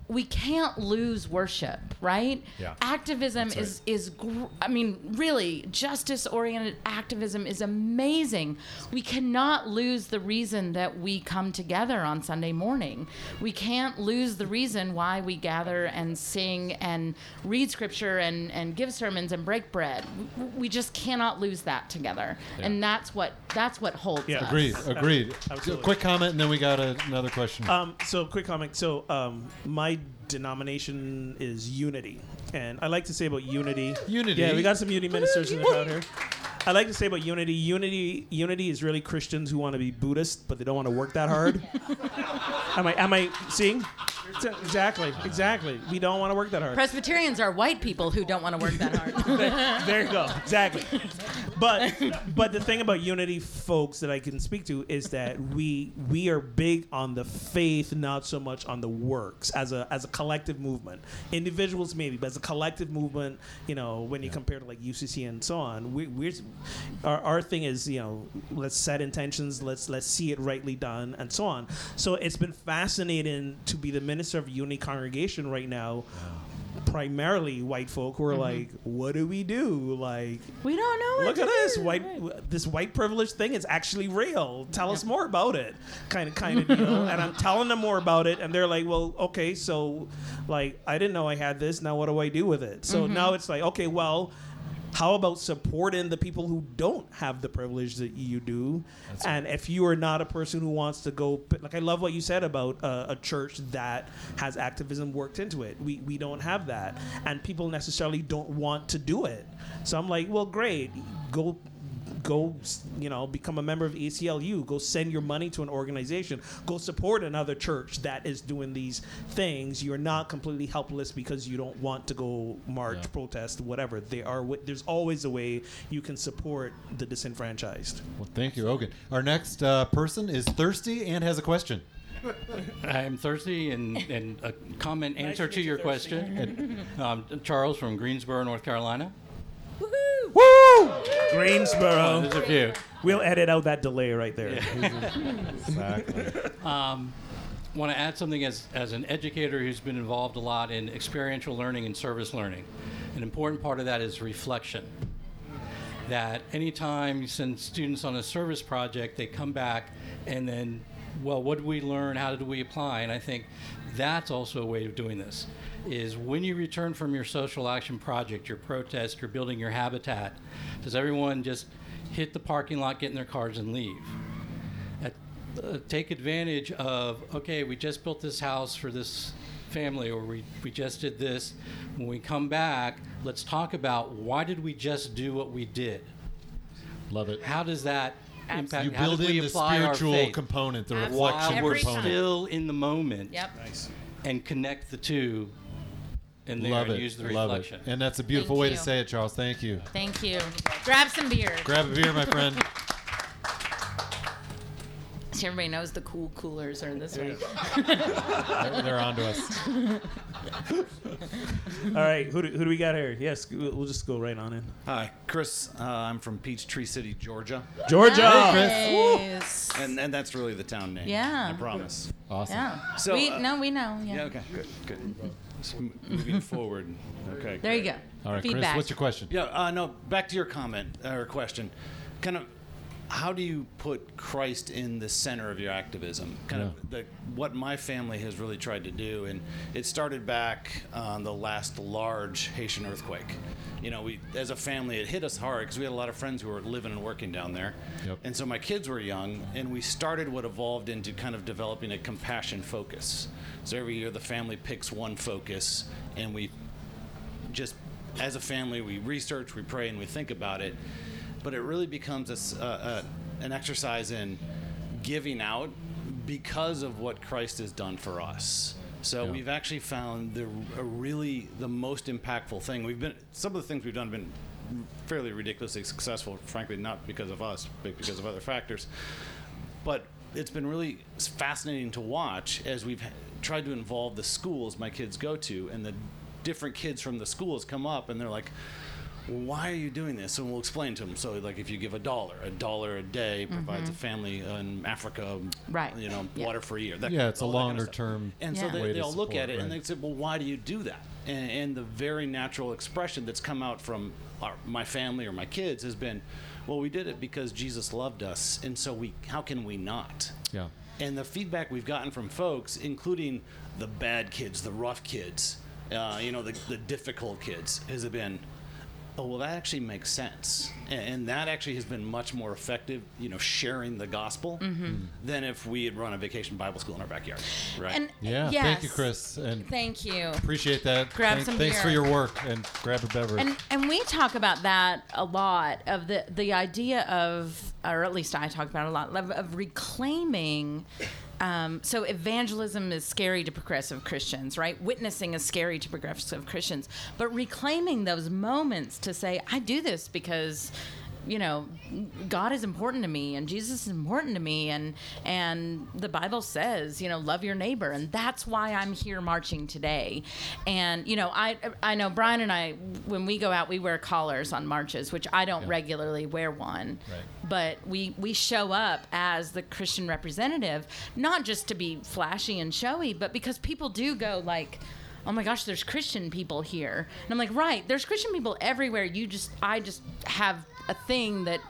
We can't lose worship, right? Yeah. Activism right. is is gr- I mean, really, justice oriented activism is amazing. We cannot lose the reason that we come together on Sunday morning. We can't lose the reason why we gather and sing and read scripture and and give sermons and break bread. We, we just cannot lose that together. And that's what that's what holds Yeah. us. Agreed. Agreed. Absolutely. Quick comment, and then we got a, another question. Um, so quick comment. So um, my denomination is unity, and I like to say about unity. Unity? Yeah, we got some unity ministers in the crowd here. I like to say about unity. Unity, unity is really Christians who want to be Buddhist, but they don't want to work that hard. [laughs] am I? Am I seeing? Exactly. Exactly. We don't want to work that hard. Presbyterians are white people who don't want to work that hard. [laughs] there you go. Exactly. but but the thing about unity folks that I can speak to is that we we are big on the faith, not so much on the works as a as a collective movement. Individuals maybe, but as a collective movement, you know, when you compare to like UCC and so on, we, we're our, our thing is you know let's set intentions, let's let's see it rightly done, and so on. So it's been fascinating to be the minister of Unity congregation right now. Primarily white folk who are mm-hmm. like, what do we do? Like, We don't know. What look to at this do. white this white privilege thing is actually real tell us more about it kind of kind of deal [laughs] and i'm telling them more about it and they're like well okay so like i didn't know i had this now what do i do with it so mm-hmm. now it's like okay well how about supporting the people who don't have the privilege that you do? And if you are not a person who wants to go like i love what you said about uh, a church that has activism worked into it. We, we don't have that. And people necessarily don't want to do it. So i'm like well great. Go go you know become a member of ACLU go send your money to an organization go support another church that is doing these things you're not completely helpless because you don't want to go march Yeah. protest whatever there are wa- there's always a way you can support the disenfranchised Well, thank you, Ogan. Our next uh, person is thirsty and has a question. [laughs] I'm thirsty, and, and a comment answer to your question. [laughs] um, Charles from Greensboro, North Carolina. Woo greensboro There's a few. we'll edit out that delay right there [laughs] Exactly. Um, want to add something as, as an educator who's been involved a lot in experiential learning and service learning. An important part of that is reflection. That anytime you send students on a service project, they come back and then, well, what did we learn? How did we apply? And I think that's also a way of doing this. Is when you return from your social action project, your protest, you're building your habitat, does everyone just hit the parking lot, get in their cars, and leave? at, uh, take advantage of okay we just built this house for this family or we, we just did this when we come back let's talk about why did we just do what we did Love it. how does that impact You how build in the spiritual component, the Absolutely. reflection while we're component. still in the moment Yep. and connect the two and there Love and it. use the Love reflection it. And that's a beautiful Thank way you. to say it, Charles. Thank you. Thank you. Grab some beer. Grab a beer, my friend. [laughs] So everybody knows the cool coolers are this way. They're, they're on to us. [laughs] all right who do, who do we got here yes we'll we'll just go right on in Hi, Chris. Uh, I'm from Peachtree City, Georgia, georgia Nice. and and that's really the town name. Yeah. I promise. Awesome. Yeah. So, we uh, no, we know. Yeah. Yeah. Okay. Good. Good. So m- moving [laughs] forward. Okay. There you go. All right, Chris, what's your question? Yeah. Uh, no. Back to your comment uh, or question. Kind of. How do you put Christ in the center of your activism? Kind of the, what my family has really tried to do, and it started back on the last large Haitian earthquake. You know, we as a family it hit us hard because we had a lot of friends who were living and working down there, Yep. and so my kids were young, and we started what evolved into kind of developing a compassion focus. So every year the family picks one focus, and we just as a family we research we pray and we think about it but it really becomes a uh, uh, an exercise in giving out because of what christ has done for us. So Yeah. we've actually found the a really the most impactful thing. We've been some of the things we've done have been fairly ridiculously successful frankly not because of us but because of other factors. But it's been really fascinating to watch as we've tried to involve the schools my kids go to and the different kids from the schools come up and they're like why are you doing this and we'll explain to them so like if you give a dollar a dollar a day provides a family in africa Mm-hmm. Right. you know Yeah. water for a year that, Yeah, it's a all that kind of longer term and so Yeah. they, way to they'll look support, at it and they say well why do you do that and, and the very natural expression that's come out from our, my family or my kids has been well we did it because jesus loved us and so we how can we not Yeah. and the feedback we've gotten from folks, including the bad kids, the rough kids, uh, you know, the, the difficult kids, has been, oh, well, that actually makes sense. And, and that actually has been much more effective, you know, sharing the gospel mm-hmm. hmm. than if we had run a vacation Bible school in our backyard. Right. And Yeah. Uh, yes. Thank you, Chris. And Thank you. appreciate that. Grab Thank- some Thanks for your work and grab a beverage. And and we talk about that a lot of the the idea of, or at least I talk about it a lot of, of reclaiming. Um, so evangelism is scary to progressive Christians, right? Witnessing is scary to progressive Christians, but reclaiming those moments to say, I do this because you know, God is important to me and Jesus is important to me and and the Bible says, you know, love your neighbor and that's why I'm here marching today. And you know, I I know Brian and I when we go out we wear collars on marches, which I don't regularly wear one. Right. But we we show up as the Christian representative not just to be flashy and showy, but because people do go like oh my gosh, there's Christian people here. And I'm like, right, there's Christian people everywhere. You just, I just have a thing that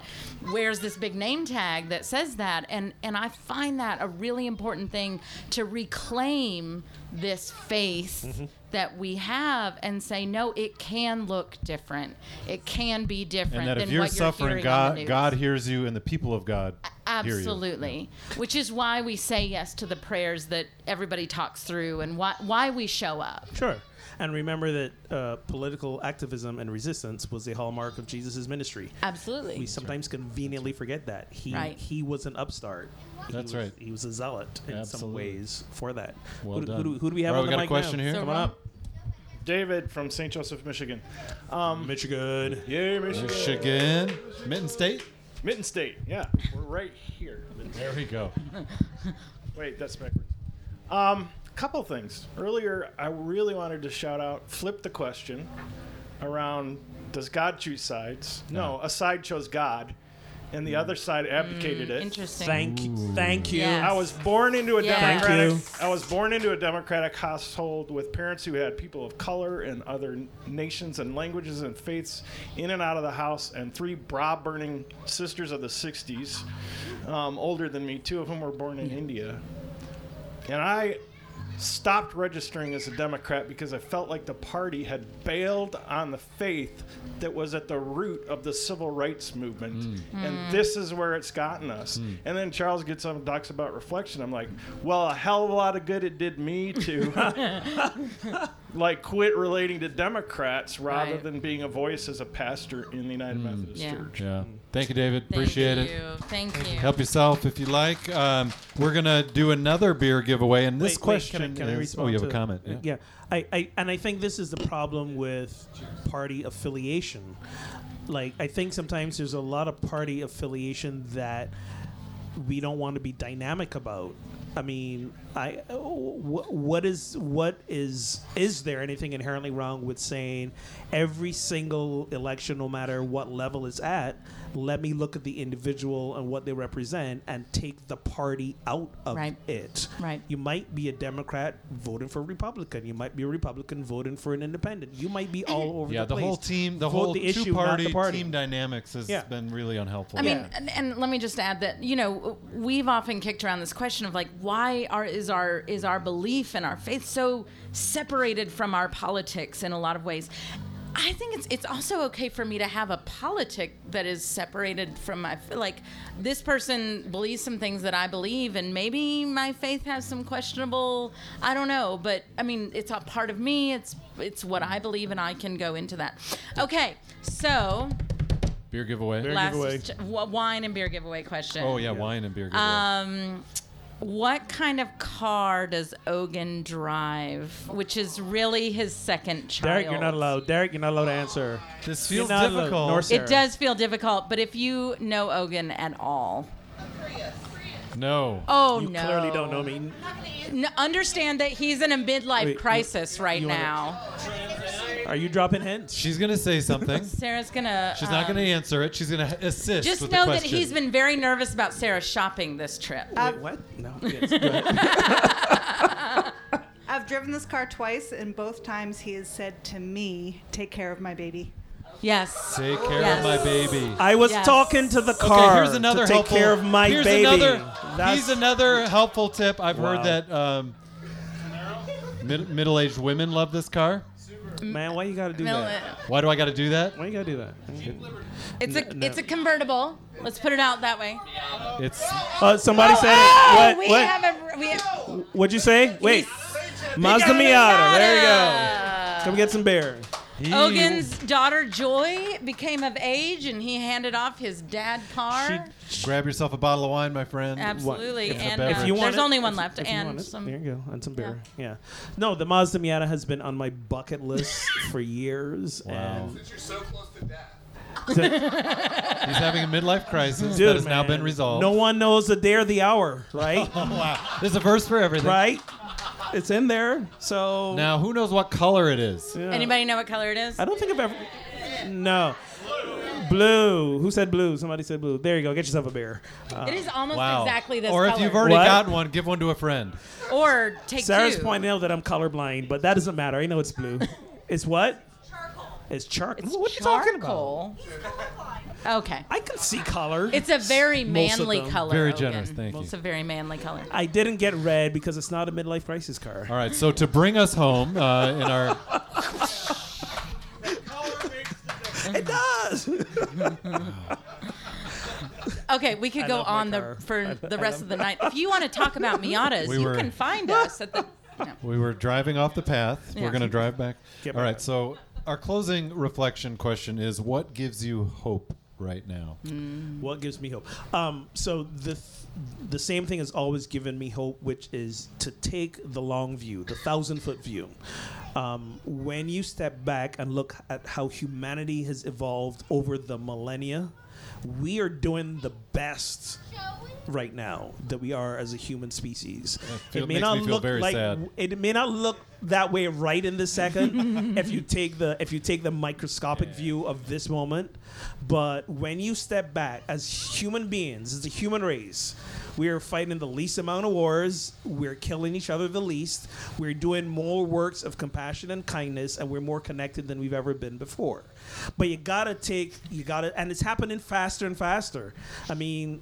wears this big name tag that says that. And, and I find that a really important thing to reclaim this faith mm-hmm. that we have and say, no, it can look different. It can be different And that if you're suffering, you're God. God hears you, and the people of God hear you. Absolutely. Which is why we say yes to the prayers that everybody talks through and why, why we show up. Sure. And remember that uh, political activism and resistance was a hallmark of Jesus' ministry. Absolutely. We sometimes conveniently forget that he Right. he was an upstart. He That's was- right. He was a zealot in some ways for that. Well who, do- done. Who, do, who do we have All on right, the we got a mic question now? here. So Come on up. David from St. Joseph, Michigan. Um, Michigan. Yay, Michigan. Michigan, Mitten State. Mitten State. Yeah, we're right here. There we go. Wait, that's backwards. Um, couple things. Earlier, I really wanted to shout out, flip the question around does God choose sides? No, a side chose God, and the mm. other side abdicated mm, it. Interesting. Thank you. Thank you. Yeah. I was born into a Yeah. Thank democratic. you. I was born into a democratic household with parents who had people of color and other nations and languages and faiths in and out of the house, and three bra-burning sisters of the '60s, um, older than me. Two of whom were born in hmm. India, and I stopped registering as a Democrat because I felt like the party had bailed on the faith that was at the root of the civil rights movement. Mm. And mm. this is where it's gotten us. Mm. And then Charles gets up and talks about reflection. I'm like, well, a hell of a lot of good it did me to [laughs] [laughs] like quit relating to Democrats rather Right. than being a voice as a pastor in the United Methodist Yeah. Church. Yeah. Thank you, David. Thank Appreciate you. it. Thank you. Help yourself if you like. Um, we're gonna do another beer giveaway, and this Wait, wait, question can I, can I is. respond oh, you have to- a comment? Yeah. Yeah, I, I and I think this is the problem with party affiliation. Like, I think sometimes there's a lot of party affiliation that we don't want to be dynamic about. I mean, I wh- what is what is is there anything inherently wrong with saying every single election, no matter what level it's at, let me look at the individual and what they represent and take the party out of Right. it. Right. You might be a Democrat voting for a Republican. You might be a Republican voting for an independent. You might be all over Yeah, the the place. whole team, the Vote whole the issue, two-party the party. team dynamics has Yeah. been really unhelpful. I mean, Yeah. and, and let me just add that you know we've often kicked around this question of like why are is our is our belief and our faith so separated from our politics in a lot of ways. I think it's it's also okay for me to have a politic that is separated from my like this person believes some things that I believe and maybe my faith has some questionable I don't know but I mean it's a part of me it's it's what I believe and I can go into that. Okay. So, beer giveaway. Beer last giveaway. ch- w- wine and beer giveaway question. oh yeah, wine and beer giveaway. Um, what kind of car does Ogan drive? Which is really his second child. Derek, you're not allowed. Derek, you're not allowed to answer. this feels not allowed- difficult. It does feel difficult, but if you know Ogan at all, no. oh You no, clearly don't know me. N- understand that he's in a midlife Wait, you- crisis right you wanna- now. Are you dropping hints? She's gonna say something. [laughs] Sarah's gonna. She's not um, gonna answer it. She's gonna assist. Just with know the that question. he's been very nervous about Sarah shopping this trip. Wait, what? No. [laughs] Yes. [laughs] I've driven this car twice, and both times he has said to me, "Take care of my baby." yes. Take care Yes. of my baby. I was Yes. talking to the car. Okay, car here's another to take helpful. care of my here's baby. Another, That's- he's another helpful tip. I've Wow. heard that um, mid- middle-aged women love this car. Man. Why you gotta do Mil- that? Why do I got to do that? Why you gotta do that? It's a No, no. it's a convertible. Let's put it out that way. It's Uh, somebody said Oh, it. What? we what? have a we have, What'd you say? Wait. Mazda Miata. There you go. Come get some beer. He, Ogan's daughter Joy became of age, and he handed off his dad car. Grab yourself a bottle of wine, my friend. Absolutely, It's and uh, If you want there's it- only one if- left, if you and want it, some. there you go, and some beer. Yeah. No, the Mazda Miata has been on my bucket list [laughs] for years. Wow. And Since you're so close to death. [laughs] He's having a midlife crisis Dude, that has now been resolved. No one knows the day or the hour, right? [laughs] Oh, wow. There's a verse for everything. right? It's in there. So Now, who knows what color it is? Yeah. Anybody know what color it is? I don't think I've ever. No. Blue. Who said blue? Somebody said blue. There you go. Get yourself a beer. Uh, It is almost Wow. exactly this or color. Or if you've already What? gotten one, give one to a friend. or take Sarah's two. pointing out that I'm colorblind, but that doesn't matter. I know it's blue. [laughs] it's what? It's charcoal. It's what are you talking about? charcoal. Okay. I can see color. It's a very Most of manly them. color. Very Ogan. generous, thank you. It's a very manly color. I didn't get red because it's not a midlife crisis car. All right, so to bring us home uh, in our [laughs] It does. [laughs] Okay, we could I go love my on the car. for I- the rest of the night. If you want to talk about [laughs] Miatas, We you were- can find us at the. no. we were driving off the path. Yeah. We're going to drive back. Get All back. so our closing reflection question is what gives you hope right now? What gives me hope? Um, so the th- the same thing has always given me hope, which is to take the long view, the thousand foot view. Um, when you step back and look at how humanity has evolved over the millennia, we are doing the best right now that we are as a human species. feel- makes me feel very like sad. it may not look that way right in this second [laughs] if you take the if you take the microscopic view of this moment. But when you step back as human beings as a human race we are fighting the least amount of wars. We're killing each other the least. We're doing more works of compassion and kindness and we're more connected than we've ever been before. But you gotta take you gotta and it's happening faster and faster. I mean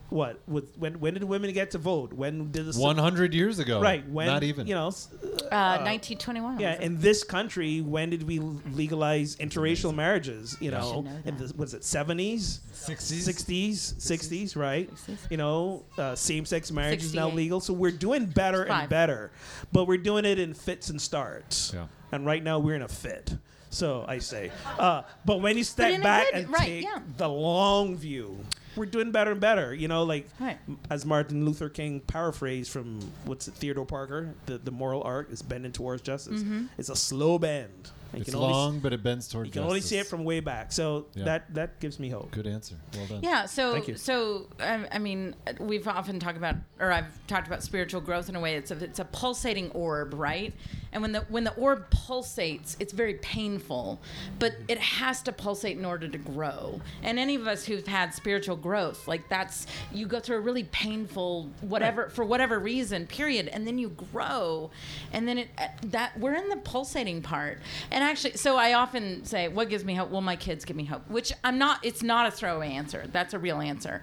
what with when when did women get to vote when did the 100 years ago. right when Not even. you know s- Uh, 1921. yeah, in this country, when did we legalize interracial marriages? You know, should know in the was it seventies, 60s? sixties, sixties, right? You know, uh, same-sex marriage is now legal, so we're doing better and better, but we're doing it in fits and starts. Yeah. And right now, we're in a fit. So I say, uh, but when you step back good- and right, take yeah. the long view, we're doing better and better. You know, like Right. as Martin Luther King paraphrased from what's it, Theodore Parker, the, the moral arc is bending towards justice. Mm-hmm. It's a slow bend. You It's can only s- long, but it bends toward you can only see it from way back. So Yeah. that that gives me hope. Good answer. Well done. Yeah, so Thank you. so um, I mean, we've often talked about, or I've talked about spiritual growth in a way. It's a it's a pulsating orb, right? And when the when the orb pulsates, it's very painful, but it has to pulsate in order to grow. And any of us who've had spiritual growth, like that's you go through a really painful whatever for whatever reason, period, and then you grow, and then it uh, that we're in the pulsating part. And actually, so I often say, what gives me hope? Well, my kids give me hope, which I'm not. It's not a throwaway answer. That's a real answer.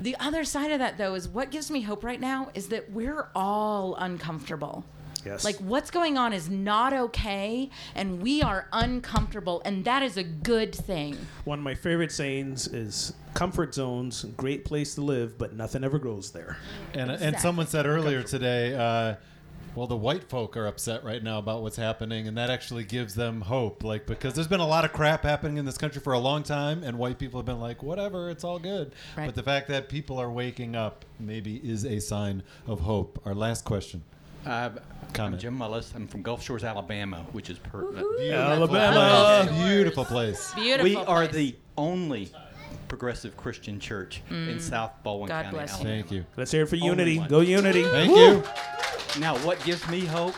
The other side of that, though, is what gives me hope right now is that we're all uncomfortable. Yes. Like what's going on is not okay, and we are uncomfortable, and that is a good thing. One of my favorite sayings is comfort zones, great place to live, but nothing ever grows there. And, and someone said earlier today, uh, well, the white folk are upset right now about what's happening, and that actually gives them hope. Like, because there's been a lot of crap happening in this country for a long time, and white people have been like, whatever, it's all good. Right. But the fact that people are waking up maybe is a sign of hope. Our last question. Uh, I'm Comment. Jim Mullis. I'm from Gulf Shores, Alabama, which is pertinent. Alabama. Beautiful place. Beautiful. We are the only progressive Christian church in mm. South Baldwin God County, bless you. Alabama. Thank you. Let's hear it for Only unity. one. Go unity. Thank you. Now, what gives me hope?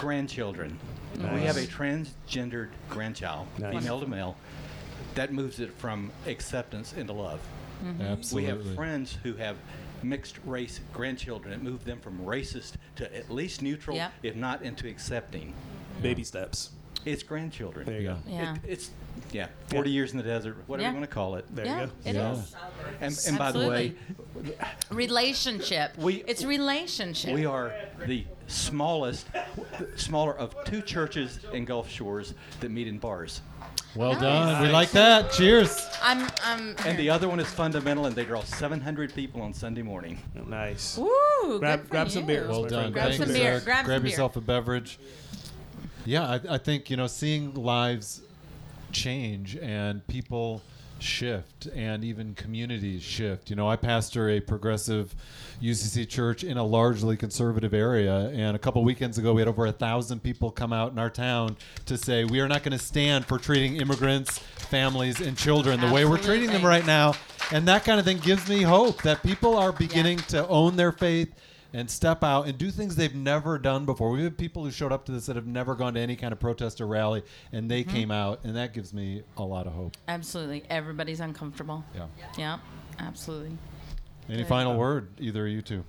Grandchildren. We have a transgendered grandchild, Nice. female to male. That moves it from acceptance into love. Absolutely. We have friends who have mixed race grandchildren. It moved them from racist to at least neutral, Yep. if not into accepting. Baby steps. It's grandchildren. There you go. Yeah. It, it's yeah, 40 years in the desert, whatever Yeah. you want to call it. There yeah, you go. it Yeah. is. And, and by the way, Relationship. We- it's relationship. we are the smallest, smaller of two churches in Gulf Shores that meet in bars. Well Nice. done. We like that. Cheers. I'm. I'm. And the other one is fundamental, and they draw 700 people on Sunday morning. Nice. Woo, Grab- good for grab some you. beers. Well done. friend. Grab Thanks, some beer. Eric. Grab some beer. yourself a beverage. Yeah, I, I think you know seeing lives change and people shift and even communities shift. You know, I pastor a progressive UCC church in a largely conservative area, and a couple weekends ago, we had over a thousand people come out in our town to say we are not going to stand for treating immigrants, families, and children the way we're treating them right now. And that kind of thing gives me hope that people are beginning to own their faith and step out and do things they've never done before. We have people who showed up to this that have never gone to any kind of protest or rally, and they Mhm. came out, and that gives me a lot of hope. Absolutely. Everybody's uncomfortable. Yeah. Yeah. Absolutely. Any Good. final word, either of you two?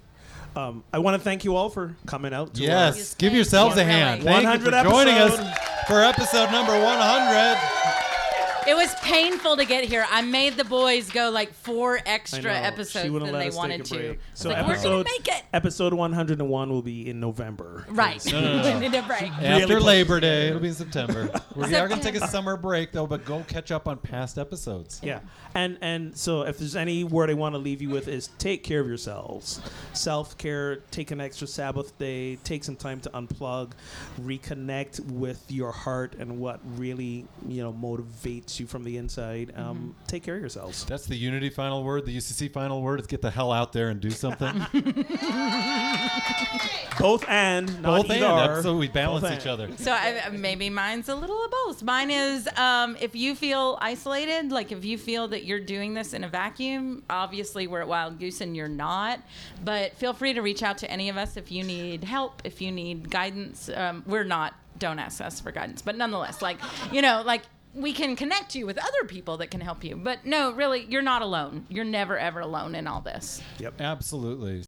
Um, I want to thank you all for coming out. To Yes, give yourselves a hand. Thank you 100 for joining us for episode number 100. It was painful to get here. I made the boys go like four I extra know. episodes She wouldn't than let they us take wanted a to. break. So like, we're episode gonna make it. episode 101 will be in November. Right. No, no, no. we need a break. After Really Labor Day, it'll be in September. [laughs] We are going to take a summer break, though, but go catch up on past episodes. Yeah, and and so if there's any word I want to leave you with is take care of yourselves. Self care. Take an extra Sabbath day. Take some time to unplug, reconnect with your heart and what really you know motivates you from the inside. Um, Take care of yourselves. That's the Unity final word. The UCC final word is get the hell out there and do something. [laughs] Both and not Both either and. or. So we balance Both each and. other. So I, maybe mine's a little of both. Mine is um, if you feel isolated, like if you feel that you're doing this in a vacuum, obviously we're at Wild Goose and you're not. But feel free to reach out to any of us if you need help, if you need guidance. Um, we're not. Don't ask us for guidance, but nonetheless, like you know, like we can connect you with other people that can help you. But no, really, you're not alone. You're never ever alone in all this. Yep. Absolutely.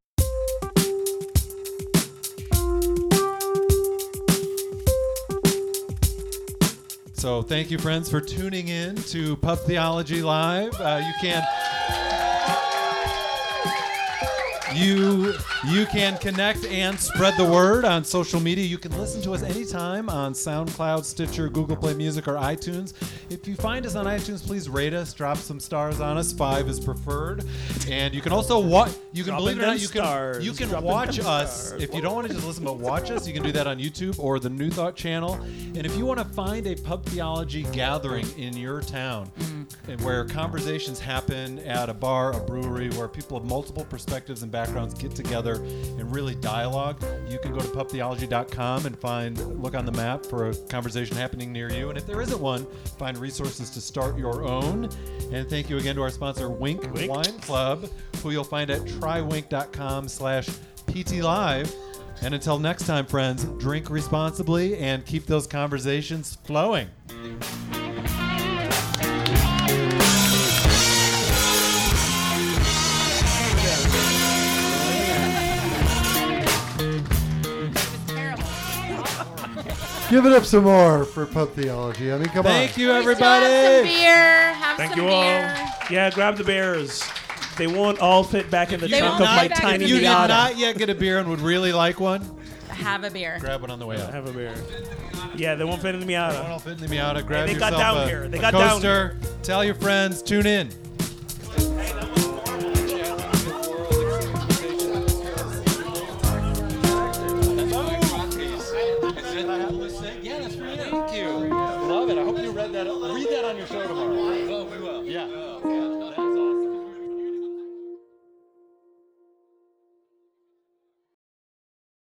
So thank you, friends, for tuning in to Pub Theology Live. Uh, you can you you can connect and spread the word on social media. You can listen to us anytime on SoundCloud, Stitcher, Google Play Music, or iTunes. If you find us on iTunes, please rate us, drop some stars on us. Five is preferred, and you can also watch. You can Dropping believe it or not, you can you can dropping watch us stars. if you don't want to just listen but watch us. You can do that on YouTube or the New Thought channel. And if you want to find a pub theology gathering in your town, mm-hmm. and where conversations happen at a bar, a brewery, where people of multiple perspectives and backgrounds get together and really dialogue, you can go to pubtheology.com and find look on the map for a conversation happening near you. And if there isn't one, find resources to start your own. And thank you again to our sponsor, Winc, Wine Club, who you'll find at trywinc.com slash ptlive. And until next time, friends, drink responsibly and keep those conversations flowing. Give it up some more for Pub Theology. I mean, come on. Thank you, everybody. beer. Have Thank some you all. beer. Yeah, grab the bears. They won't all fit back in the They trunk won't of my fit back in tiny If you did Miata. not yet get a beer and would really like one, Have a beer. grab one on the way out. Have a beer. Yeah, they won't fit in the One Miata. will fit in the Miata. Grab they got yourself down a, here. They a got down coaster. Tell your friends. Tune in. Pretty.